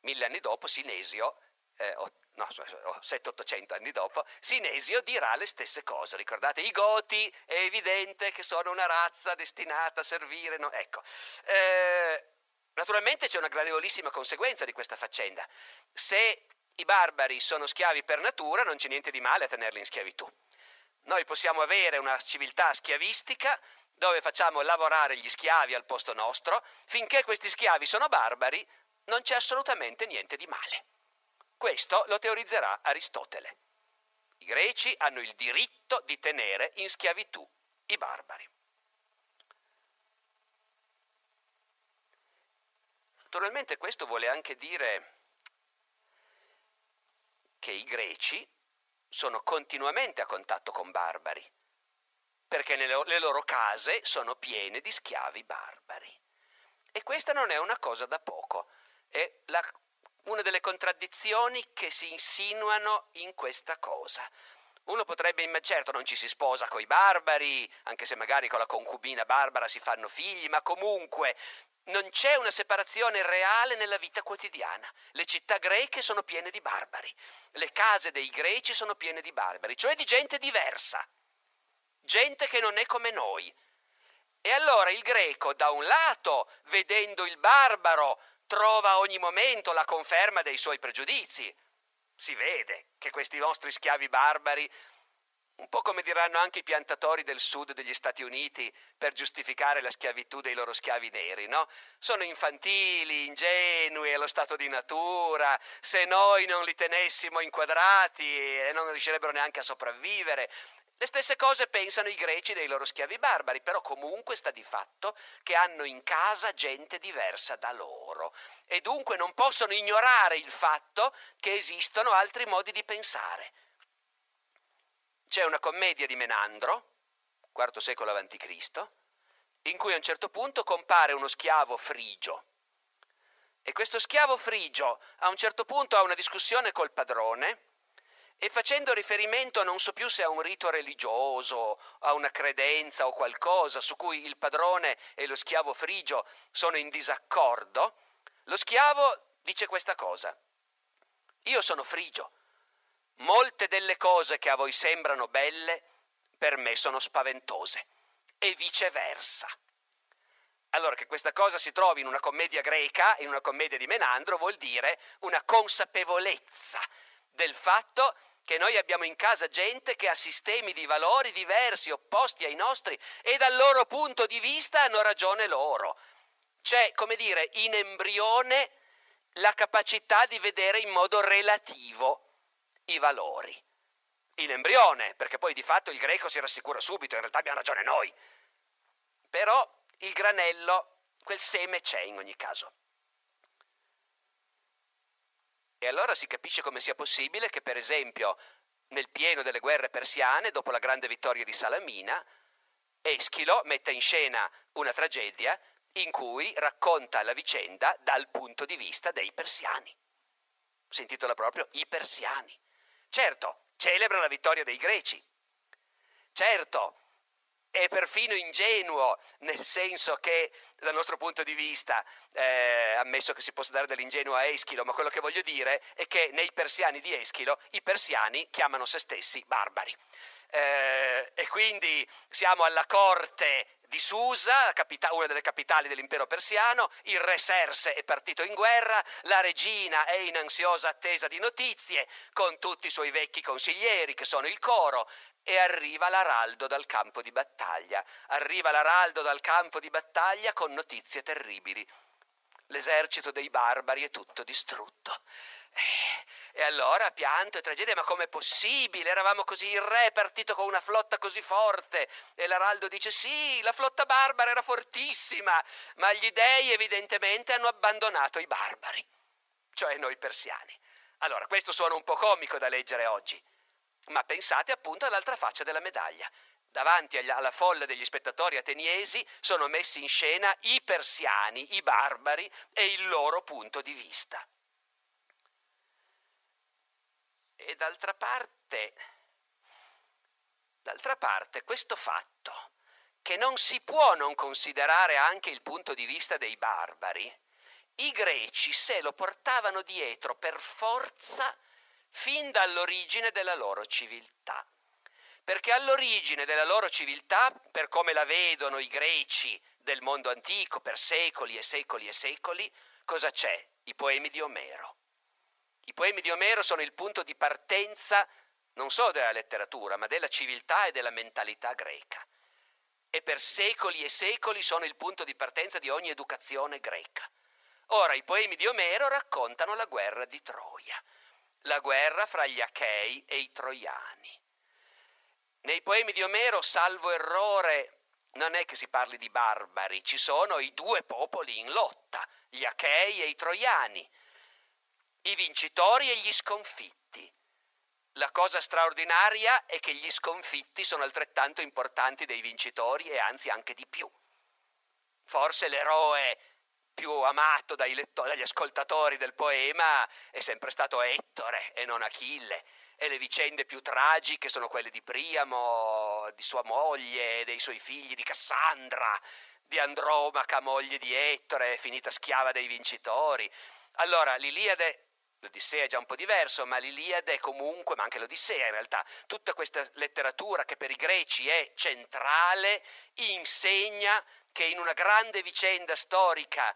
Mille anni dopo Sinesio, eh, no, 700-800 anni dopo, Sinesio dirà le stesse cose. Ricordate, i Goti è evidente che sono una razza destinata a servire. No? Ecco. Eh, naturalmente c'è una gradevolissima conseguenza di questa faccenda. Se i barbari sono schiavi per natura, non c'è niente di male a tenerli in schiavitù. Noi possiamo avere una civiltà schiavistica dove facciamo lavorare gli schiavi al posto nostro, finché questi schiavi sono barbari, non c'è assolutamente niente di male. Questo lo teorizzerà Aristotele. I greci hanno il diritto di tenere in schiavitù i barbari. Naturalmente questo vuole anche dire che i greci sono continuamente a contatto con barbari, perché le loro case sono piene di schiavi barbari. E questa non è una cosa da poco, è la una delle contraddizioni che si insinuano in questa cosa. Uno potrebbe immaginare, certo non ci si sposa coi barbari, anche se magari con la concubina barbara si fanno figli, ma comunque non c'è una separazione reale nella vita quotidiana. Le città greche sono piene di barbari, le case dei greci sono piene di barbari, cioè di gente diversa, gente che non è come noi. E allora il greco, da un lato, vedendo il barbaro, trova ogni momento la conferma dei suoi pregiudizi. Si vede che questi nostri schiavi barbari, un po' come diranno anche i piantatori del sud degli Stati Uniti per giustificare la schiavitù dei loro schiavi neri, no? Sono infantili, ingenui, è lo stato di natura, se noi non li tenessimo inquadrati e non riuscirebbero neanche a sopravvivere. Le stesse cose pensano i greci dei loro schiavi barbari, però comunque sta di fatto che hanno in casa gente diversa da loro e dunque non possono ignorare il fatto che esistono altri modi di pensare. C'è una commedia di Menandro, IV secolo a.C., in cui a un certo punto compare uno schiavo frigio. E questo schiavo frigio a un certo punto ha una discussione col padrone e facendo riferimento non so più se a un rito religioso, a una credenza o qualcosa su cui il padrone e lo schiavo frigio sono in disaccordo, lo schiavo dice questa cosa. Io sono frigio. Molte delle cose che a voi sembrano belle, per me sono spaventose. E viceversa. Allora, che questa cosa si trovi in una commedia greca, in una commedia di Menandro, vuol dire una consapevolezza del fatto che noi abbiamo in casa gente che ha sistemi di valori diversi, opposti ai nostri, e dal loro punto di vista hanno ragione loro. C'è, come dire, in embrione la capacità di vedere in modo relativo i valori. In embrione, perché poi di fatto il greco si rassicura subito, in realtà abbiamo ragione noi. Però il granello, quel seme c'è in ogni caso. Allora si capisce come sia possibile che, per esempio, nel pieno delle guerre persiane, dopo la grande vittoria di Salamina, Eschilo metta in scena una tragedia in cui racconta la vicenda dal punto di vista dei persiani. Si intitola proprio I persiani. Certo, celebra la vittoria dei greci. Certo, è perfino ingenuo, nel senso che dal nostro punto di vista, eh, ammesso che si possa dare dell'ingenuo a Eschilo, ma quello che voglio dire è che nei persiani di Eschilo i persiani chiamano se stessi barbari. Eh, e quindi siamo alla corte di Susa, una delle capitali dell'impero persiano, il re Serse è partito in guerra, la regina è in ansiosa attesa di notizie, con tutti i suoi vecchi consiglieri che sono il coro, e arriva l'araldo dal campo di battaglia. Arriva l'araldo dal campo di battaglia con notizie terribili. L'esercito dei barbari è tutto distrutto. E allora pianto e tragedia, ma com'è possibile? Eravamo così, il re partito con una flotta così forte. E l'araldo dice: Sì, la flotta barbara era fortissima, ma gli dei evidentemente hanno abbandonato i barbari, cioè noi persiani. Allora, questo suona un po' comico da leggere oggi. Ma pensate appunto all'altra faccia della medaglia. Davanti alla folla degli spettatori ateniesi sono messi in scena i persiani, i barbari e il loro punto di vista. E d'altra parte, d'altra parte, questo fatto che non si può non considerare anche il punto di vista dei barbari, i greci se lo portavano dietro per forza fin dall'origine della loro civiltà perché all'origine della loro civiltà, per come la vedono i greci del mondo antico per secoli e secoli e secoli, cosa c'è? I poemi di Omero. I poemi di Omero sono il punto di partenza non solo della letteratura, ma della civiltà e della mentalità greca. E per secoli e secoli sono il punto di partenza di ogni educazione greca. Ora, i poemi di Omero raccontano la guerra di Troia, la guerra fra gli Achei e i Troiani. Nei poemi di Omero, salvo errore, non è che si parli di barbari, ci sono i due popoli in lotta, gli Achei e i Troiani, i vincitori e gli sconfitti. La cosa straordinaria è che gli sconfitti sono altrettanto importanti dei vincitori e anzi anche di più. Forse l'eroe più amato dai lettori, dagli ascoltatori del poema è sempre stato Ettore e non Achille e le vicende più tragiche sono quelle di Priamo, di sua moglie, dei suoi figli, di Cassandra, di Andromaca, moglie di Ettore, finita schiava dei vincitori. Allora, l'Iliade L'Odissea è già un po' diverso, ma l'Iliade comunque, ma anche l'Odissea in realtà, tutta questa letteratura che per i greci è centrale, insegna che in una grande vicenda storica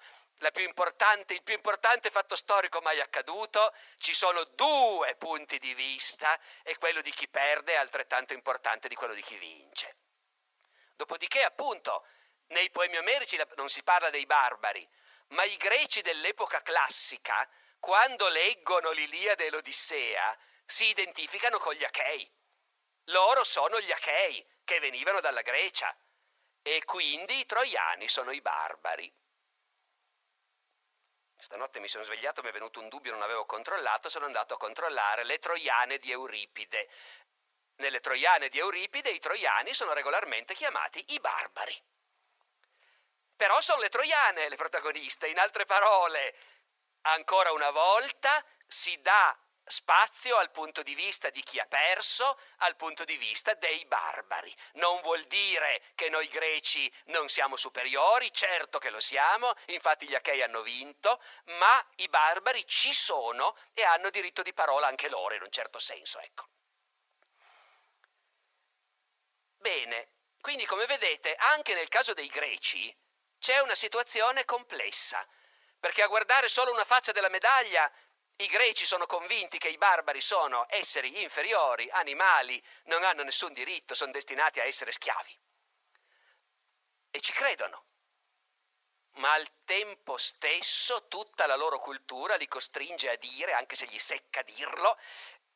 più il più importante fatto storico mai accaduto, ci sono due punti di vista e quello di chi perde è altrettanto importante di quello di chi vince. Dopodiché, appunto, nei poemi omerici non si parla dei barbari, ma i greci dell'epoca classica, quando leggono l'Iliade e l'Odissea, si identificano con gli Achei. Loro sono gli Achei che venivano dalla Grecia e quindi i troiani sono i barbari. Stanotte mi sono svegliato, mi è venuto un dubbio, non avevo controllato, sono andato a controllare le troiane di Euripide. Nelle troiane di Euripide i troiani sono regolarmente chiamati i barbari. Però sono le troiane le protagoniste, in altre parole, ancora una volta si dà spazio al punto di vista di chi ha perso, al punto di vista dei barbari. Non vuol dire che noi greci non siamo superiori, certo che lo siamo, infatti gli Achei hanno vinto, ma i barbari ci sono e hanno diritto di parola anche loro, in un certo senso, ecco. Bene, quindi come vedete, anche nel caso dei greci c'è una situazione complessa, perché a guardare solo una faccia della medaglia i greci sono convinti che i barbari sono esseri inferiori, animali, non hanno nessun diritto, sono destinati a essere schiavi. E ci credono. Ma al tempo stesso tutta la loro cultura li costringe a dire, anche se gli secca dirlo,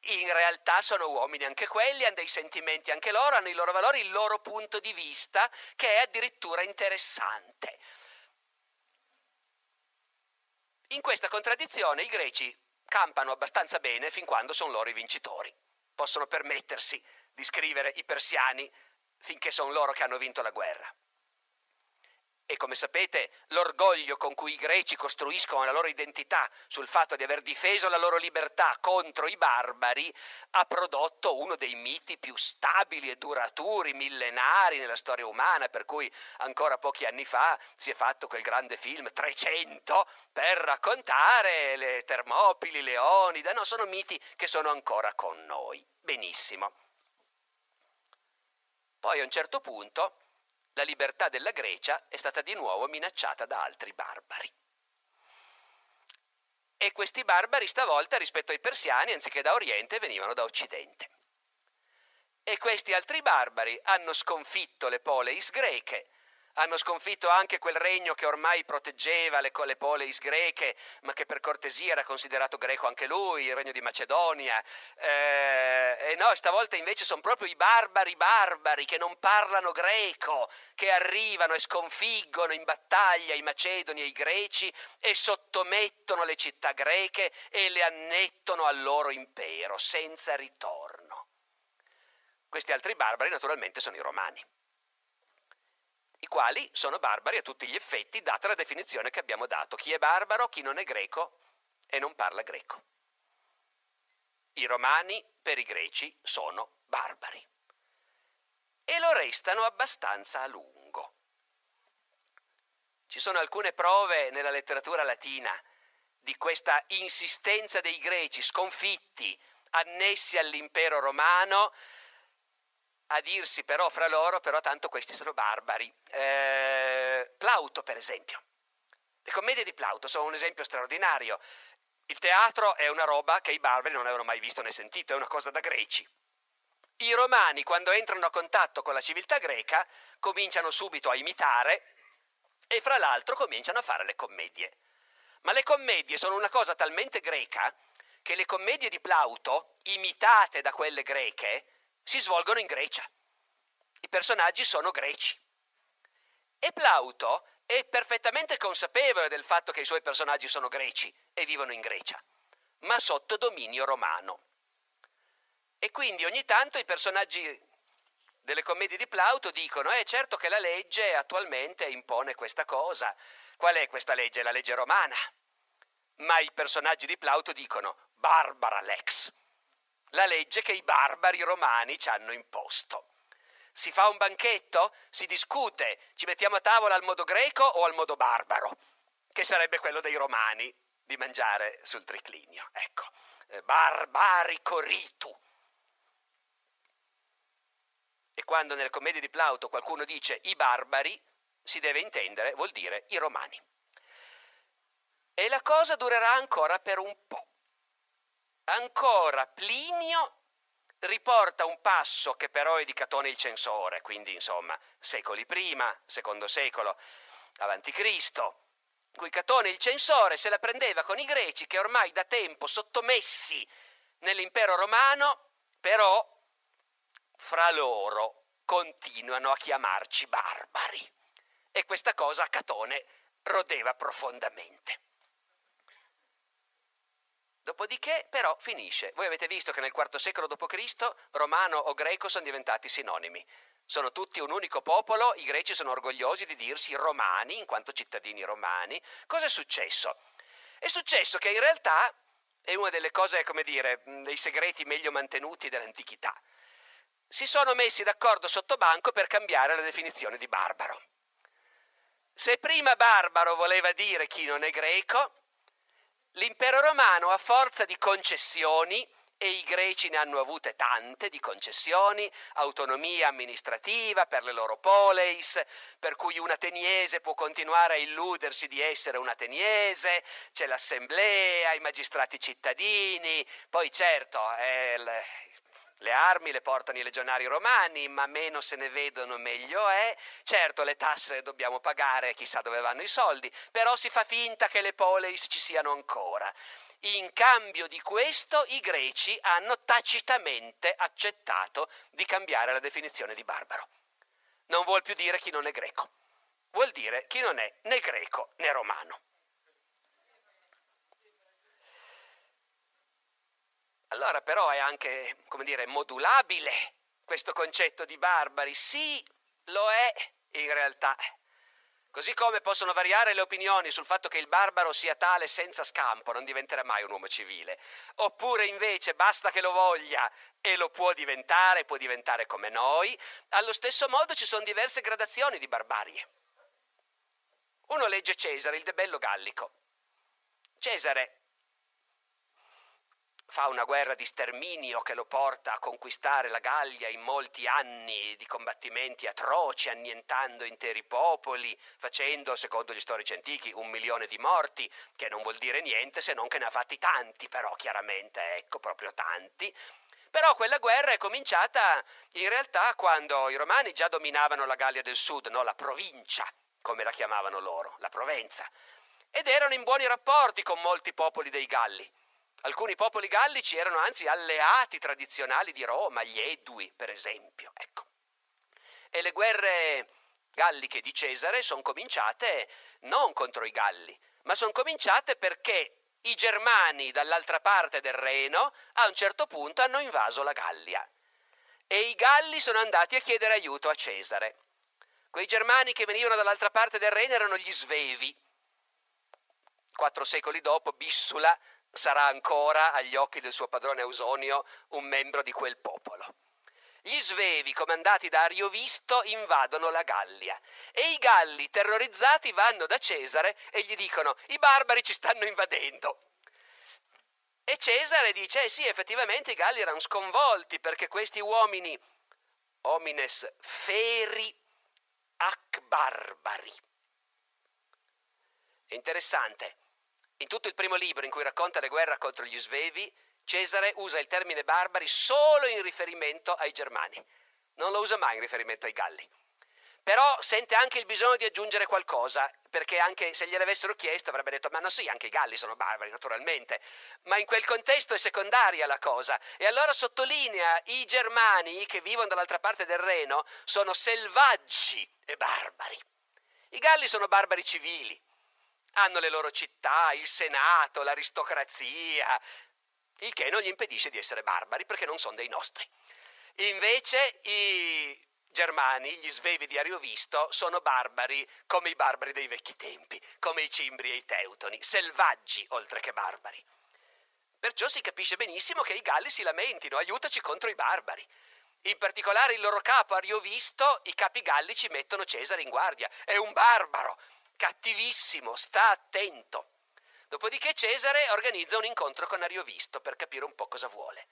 in realtà sono uomini anche quelli, hanno dei sentimenti anche loro, hanno i loro valori, il loro punto di vista, che è addirittura interessante. In questa contraddizione i greci campano abbastanza bene fin quando sono loro i vincitori. Possono permettersi di scrivere i persiani finché sono loro che hanno vinto la guerra. E come sapete, l'orgoglio con cui i greci costruiscono la loro identità sul fatto di aver difeso la loro libertà contro i barbari ha prodotto uno dei miti più stabili e duraturi, millenari nella storia umana, per cui ancora pochi anni fa si è fatto quel grande film 300 per raccontare le Termopili, Leonida, no, sono miti che sono ancora con noi. Benissimo. Poi a un certo punto la libertà della Grecia è stata di nuovo minacciata da altri barbari. E questi barbari stavolta rispetto ai persiani, anziché da Oriente, venivano da Occidente. E questi altri barbari hanno sconfitto le poleis greche, hanno sconfitto anche quel regno che ormai proteggeva le, le poleis greche, ma che per cortesia era considerato greco anche lui, il regno di Macedonia. Eh, e no, stavolta invece sono proprio i barbari barbari che non parlano greco, che arrivano e sconfiggono in battaglia i macedoni e i greci e sottomettono le città greche e le annettono al loro impero senza ritorno. Questi altri barbari naturalmente sono i romani, i quali sono barbari a tutti gli effetti, data la definizione che abbiamo dato. Chi è barbaro, chi non è greco e non parla greco. I romani per i greci sono barbari e lo restano abbastanza a lungo. Ci sono alcune prove nella letteratura latina di questa insistenza dei greci sconfitti, annessi all'impero romano, a dirsi però fra loro, però tanto questi sono barbari. Eh, Plauto, per esempio. Le commedie di Plauto sono un esempio straordinario. Il teatro è una roba che i barbari non avevano mai visto né sentito, è una cosa da greci. I romani, quando entrano a contatto con la civiltà greca, cominciano subito a imitare e fra l'altro cominciano a fare le commedie. Ma le commedie sono una cosa talmente greca che le commedie di Plauto, imitate da quelle greche, si svolgono in Grecia. I personaggi sono greci. E Plauto è perfettamente consapevole del fatto che i suoi personaggi sono greci e vivono in Grecia, ma sotto dominio romano. E quindi ogni tanto i personaggi delle commedie di Plauto dicono, eh certo che la legge attualmente impone questa cosa. Qual è questa legge? La legge romana. Ma i personaggi di Plauto dicono, barbara lex, la legge che i barbari romani ci hanno imposto. Si fa un banchetto, si discute, ci mettiamo a tavola al modo greco o al modo barbaro, che sarebbe quello dei romani di mangiare sul triclinio. Ecco, eh, barbarico ritu e quando nelle commedie di Plauto qualcuno dice i barbari, si deve intendere, vuol dire i romani. E la cosa durerà ancora per un po'. Ancora Plinio riporta un passo che però è di Catone il censore, quindi insomma secoli prima, secondo secolo avanti Cristo, cui Catone il censore se la prendeva con i greci che ormai da tempo sottomessi nell'impero romano, però fra loro continuano a chiamarci barbari. E questa cosa Catone rodeva profondamente. Dopodiché però finisce. Voi avete visto che nel IV secolo d.C. romano o greco sono diventati sinonimi. Sono tutti un unico popolo, i greci sono orgogliosi di dirsi romani in quanto cittadini romani. Cosa è successo? È successo che in realtà è una delle cose, come dire, dei segreti meglio mantenuti dell'antichità si sono messi d'accordo sotto banco per cambiare la definizione di barbaro. Se prima barbaro voleva dire chi non è greco, l'impero romano a forza di concessioni, e i greci ne hanno avute tante di concessioni, autonomia amministrativa per le loro poleis, per cui un ateniese può continuare a illudersi di essere un ateniese, c'è l'assemblea, i magistrati cittadini, poi certo è le armi le portano i legionari romani, ma meno se ne vedono meglio è. Certo, le tasse le dobbiamo pagare, chissà dove vanno i soldi, però si fa finta che le poleis ci siano ancora. In cambio di questo i greci hanno tacitamente accettato di cambiare la definizione di barbaro. Non vuol più dire chi non è greco, vuol dire chi non è né greco né romano. Allora però è anche, come dire, modulabile questo concetto di barbari. Sì, lo è in realtà. Così come possono variare le opinioni sul fatto che il barbaro sia tale senza scampo, non diventerà mai un uomo civile. Oppure invece basta che lo voglia e lo può diventare, può diventare come noi. Allo stesso modo ci sono diverse gradazioni di barbarie. Uno legge Cesare, il debello gallico. Cesare fa una guerra di sterminio che lo porta a conquistare la Gallia in molti anni di combattimenti atroci, annientando interi popoli, facendo, secondo gli storici antichi, un milione di morti, che non vuol dire niente se non che ne ha fatti tanti, però chiaramente, ecco, proprio tanti. Però quella guerra è cominciata in realtà quando i romani già dominavano la Gallia del Sud, no? la provincia, come la chiamavano loro, la Provenza, ed erano in buoni rapporti con molti popoli dei Galli. Alcuni popoli gallici erano anzi alleati tradizionali di Roma, gli Edui per esempio. Ecco. E le guerre galliche di Cesare sono cominciate non contro i Galli, ma sono cominciate perché i germani dall'altra parte del Reno a un certo punto hanno invaso la Gallia. e i Galli sono andati a chiedere aiuto a Cesare. Quei germani che venivano dall'altra parte del Reno erano gli Svevi. Quattro secoli dopo, Bissula sarà ancora, agli occhi del suo padrone Ausonio, un membro di quel popolo. Gli Svevi, comandati da Ariovisto, invadono la Gallia e i Galli, terrorizzati, vanno da Cesare e gli dicono i barbari ci stanno invadendo. E Cesare dice, eh sì, effettivamente i Galli erano sconvolti perché questi uomini, homines feri ac barbari. È interessante, in tutto il primo libro in cui racconta le guerre contro gli Svevi, Cesare usa il termine barbari solo in riferimento ai germani, non lo usa mai in riferimento ai galli. Però sente anche il bisogno di aggiungere qualcosa, perché anche se gliel'avessero chiesto avrebbe detto ma no sì, anche i galli sono barbari naturalmente, ma in quel contesto è secondaria la cosa. E allora sottolinea i germani che vivono dall'altra parte del Reno sono selvaggi e barbari. I galli sono barbari civili, hanno le loro città, il senato, l'aristocrazia, il che non gli impedisce di essere barbari perché non sono dei nostri. Invece i germani, gli svevi di Ariovisto, sono barbari come i barbari dei vecchi tempi, come i cimbri e i teutoni, selvaggi oltre che barbari. Perciò si capisce benissimo che i galli si lamentino, aiutaci contro i barbari. In particolare il loro capo Ariovisto, i capi gallici mettono Cesare in guardia. È un barbaro, cattivissimo, sta attento. Dopodiché Cesare organizza un incontro con Ariovisto per capire un po' cosa vuole.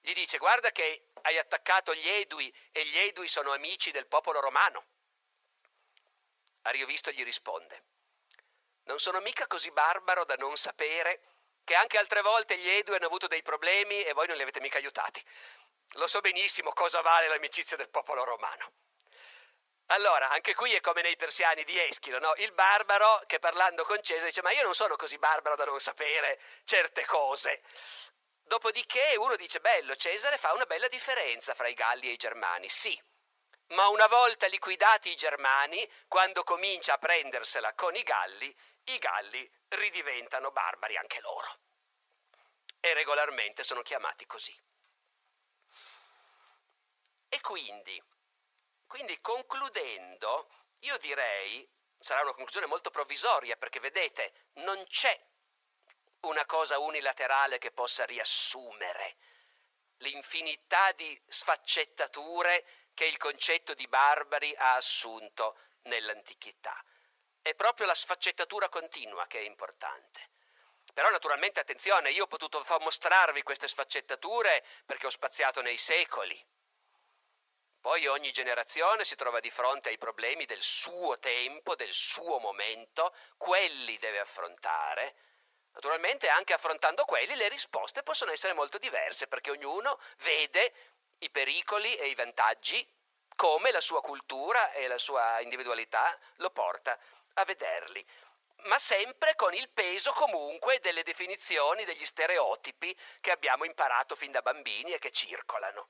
Gli dice guarda che hai attaccato gli Edui e gli Edui sono amici del popolo romano. Ariovisto gli risponde non sono mica così barbaro da non sapere che anche altre volte gli Edui hanno avuto dei problemi e voi non li avete mica aiutati. Lo so benissimo cosa vale l'amicizia del popolo romano. Allora, anche qui è come nei persiani di Eschilo, no? Il barbaro che parlando con Cesare dice ma io non sono così barbaro da non sapere certe cose. Dopodiché uno dice bello, Cesare fa una bella differenza fra i Galli e i Germani, sì, ma una volta liquidati i Germani, quando comincia a prendersela con i Galli, i Galli ridiventano barbari anche loro. E regolarmente sono chiamati così. E quindi quindi concludendo, io direi, sarà una conclusione molto provvisoria perché vedete, non c'è una cosa unilaterale che possa riassumere l'infinità di sfaccettature che il concetto di barbari ha assunto nell'antichità. È proprio la sfaccettatura continua che è importante. Però naturalmente attenzione, io ho potuto mostrarvi queste sfaccettature perché ho spaziato nei secoli. Poi ogni generazione si trova di fronte ai problemi del suo tempo, del suo momento, quelli deve affrontare. Naturalmente anche affrontando quelli le risposte possono essere molto diverse perché ognuno vede i pericoli e i vantaggi come la sua cultura e la sua individualità lo porta a vederli ma sempre con il peso comunque delle definizioni, degli stereotipi che abbiamo imparato fin da bambini e che circolano.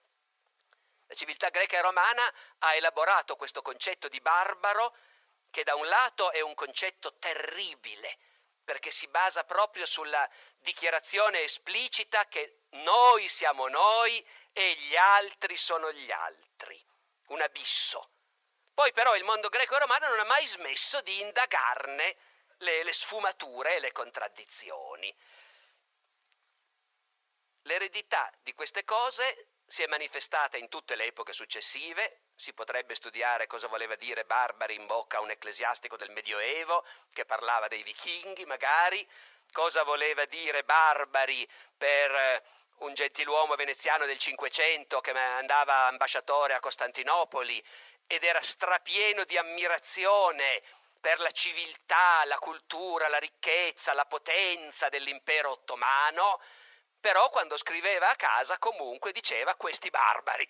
La civiltà greca e romana ha elaborato questo concetto di barbaro che da un lato è un concetto terribile, perché si basa proprio sulla dichiarazione esplicita che noi siamo noi e gli altri sono gli altri, un abisso. Poi però il mondo greco-romano non ha mai smesso di indagarne le, le sfumature e le contraddizioni. L'eredità di queste cose si è manifestata in tutte le epoche successive, si potrebbe studiare cosa voleva dire barbari in bocca a un ecclesiastico del Medioevo che parlava dei vichinghi magari, cosa voleva dire barbari per eh, un gentiluomo veneziano del Cinquecento che andava ambasciatore a Costantinopoli ed era strapieno di ammirazione per la civiltà, la cultura, la ricchezza, la potenza dell'impero ottomano, però quando scriveva a casa comunque diceva questi barbari,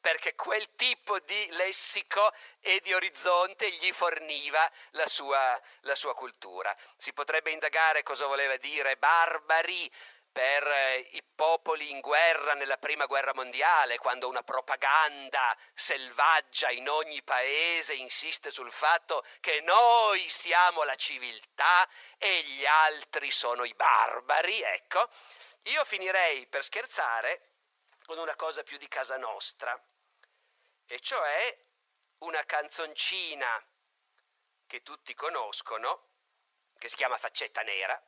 perché quel tipo di lessico e di orizzonte gli forniva la sua, la sua cultura. Si potrebbe indagare cosa voleva dire barbari per eh, i popoli in guerra nella prima guerra mondiale, quando una propaganda selvaggia in ogni paese insiste sul fatto che noi siamo la civiltà e gli altri sono i barbari, ecco, io finirei per scherzare con una cosa più di casa nostra. e cioè una canzoncina che tutti conoscono, che si chiama Faccetta Nera,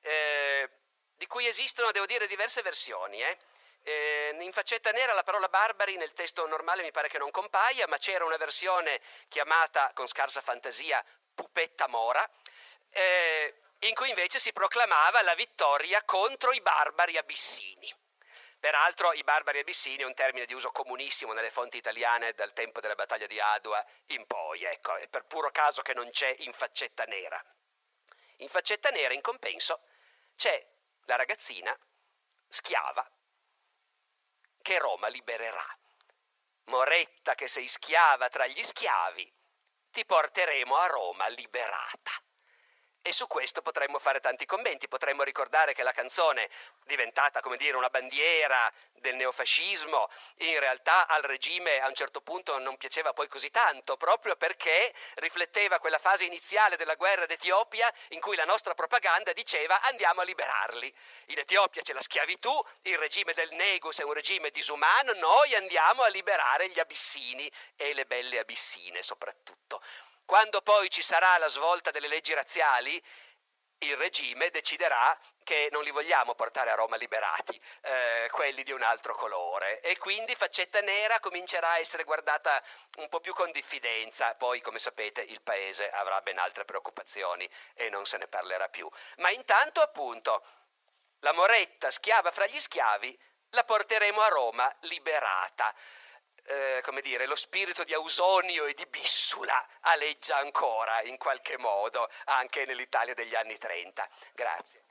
eh, di cui esistono, devo dire, diverse versioni. Eh. Eh, in faccetta nera la parola barbari nel testo normale mi pare che non compaia, ma c'era una versione chiamata con scarsa fantasia Pupetta Mora, eh, in cui invece si proclamava la vittoria contro i barbari abissini. Peraltro i barbari abissini è un termine di uso comunissimo nelle fonti italiane dal tempo della battaglia di Adua in poi, ecco, è per puro caso che non c'è in faccetta nera. In faccetta nera, in compenso, c'è la ragazzina schiava che Roma libererà. Moretta che sei schiava tra gli schiavi, ti porteremo a Roma liberata. E su questo potremmo fare tanti commenti, potremmo ricordare che la canzone, diventata come dire una bandiera del neofascismo, in realtà al regime a un certo punto non piaceva poi così tanto, proprio perché rifletteva quella fase iniziale della guerra d'Etiopia in cui la nostra propaganda diceva andiamo a liberarli. In Etiopia c'è la schiavitù, il regime del Negus è un regime disumano, noi andiamo a liberare gli abissini e le belle abissine soprattutto. Quando poi ci sarà la svolta delle leggi razziali, il regime deciderà che non li vogliamo portare a Roma liberati, eh, quelli di un altro colore. E quindi faccetta nera comincerà a essere guardata un po' più con diffidenza. Poi, come sapete, il paese avrà ben altre preoccupazioni e non se ne parlerà più. Ma intanto, appunto, la moretta schiava fra gli schiavi la porteremo a Roma liberata eh, come dire, lo spirito di Ausonio e di Bissula aleggia ancora in qualche modo anche nell'Italia degli anni 30. Grazie.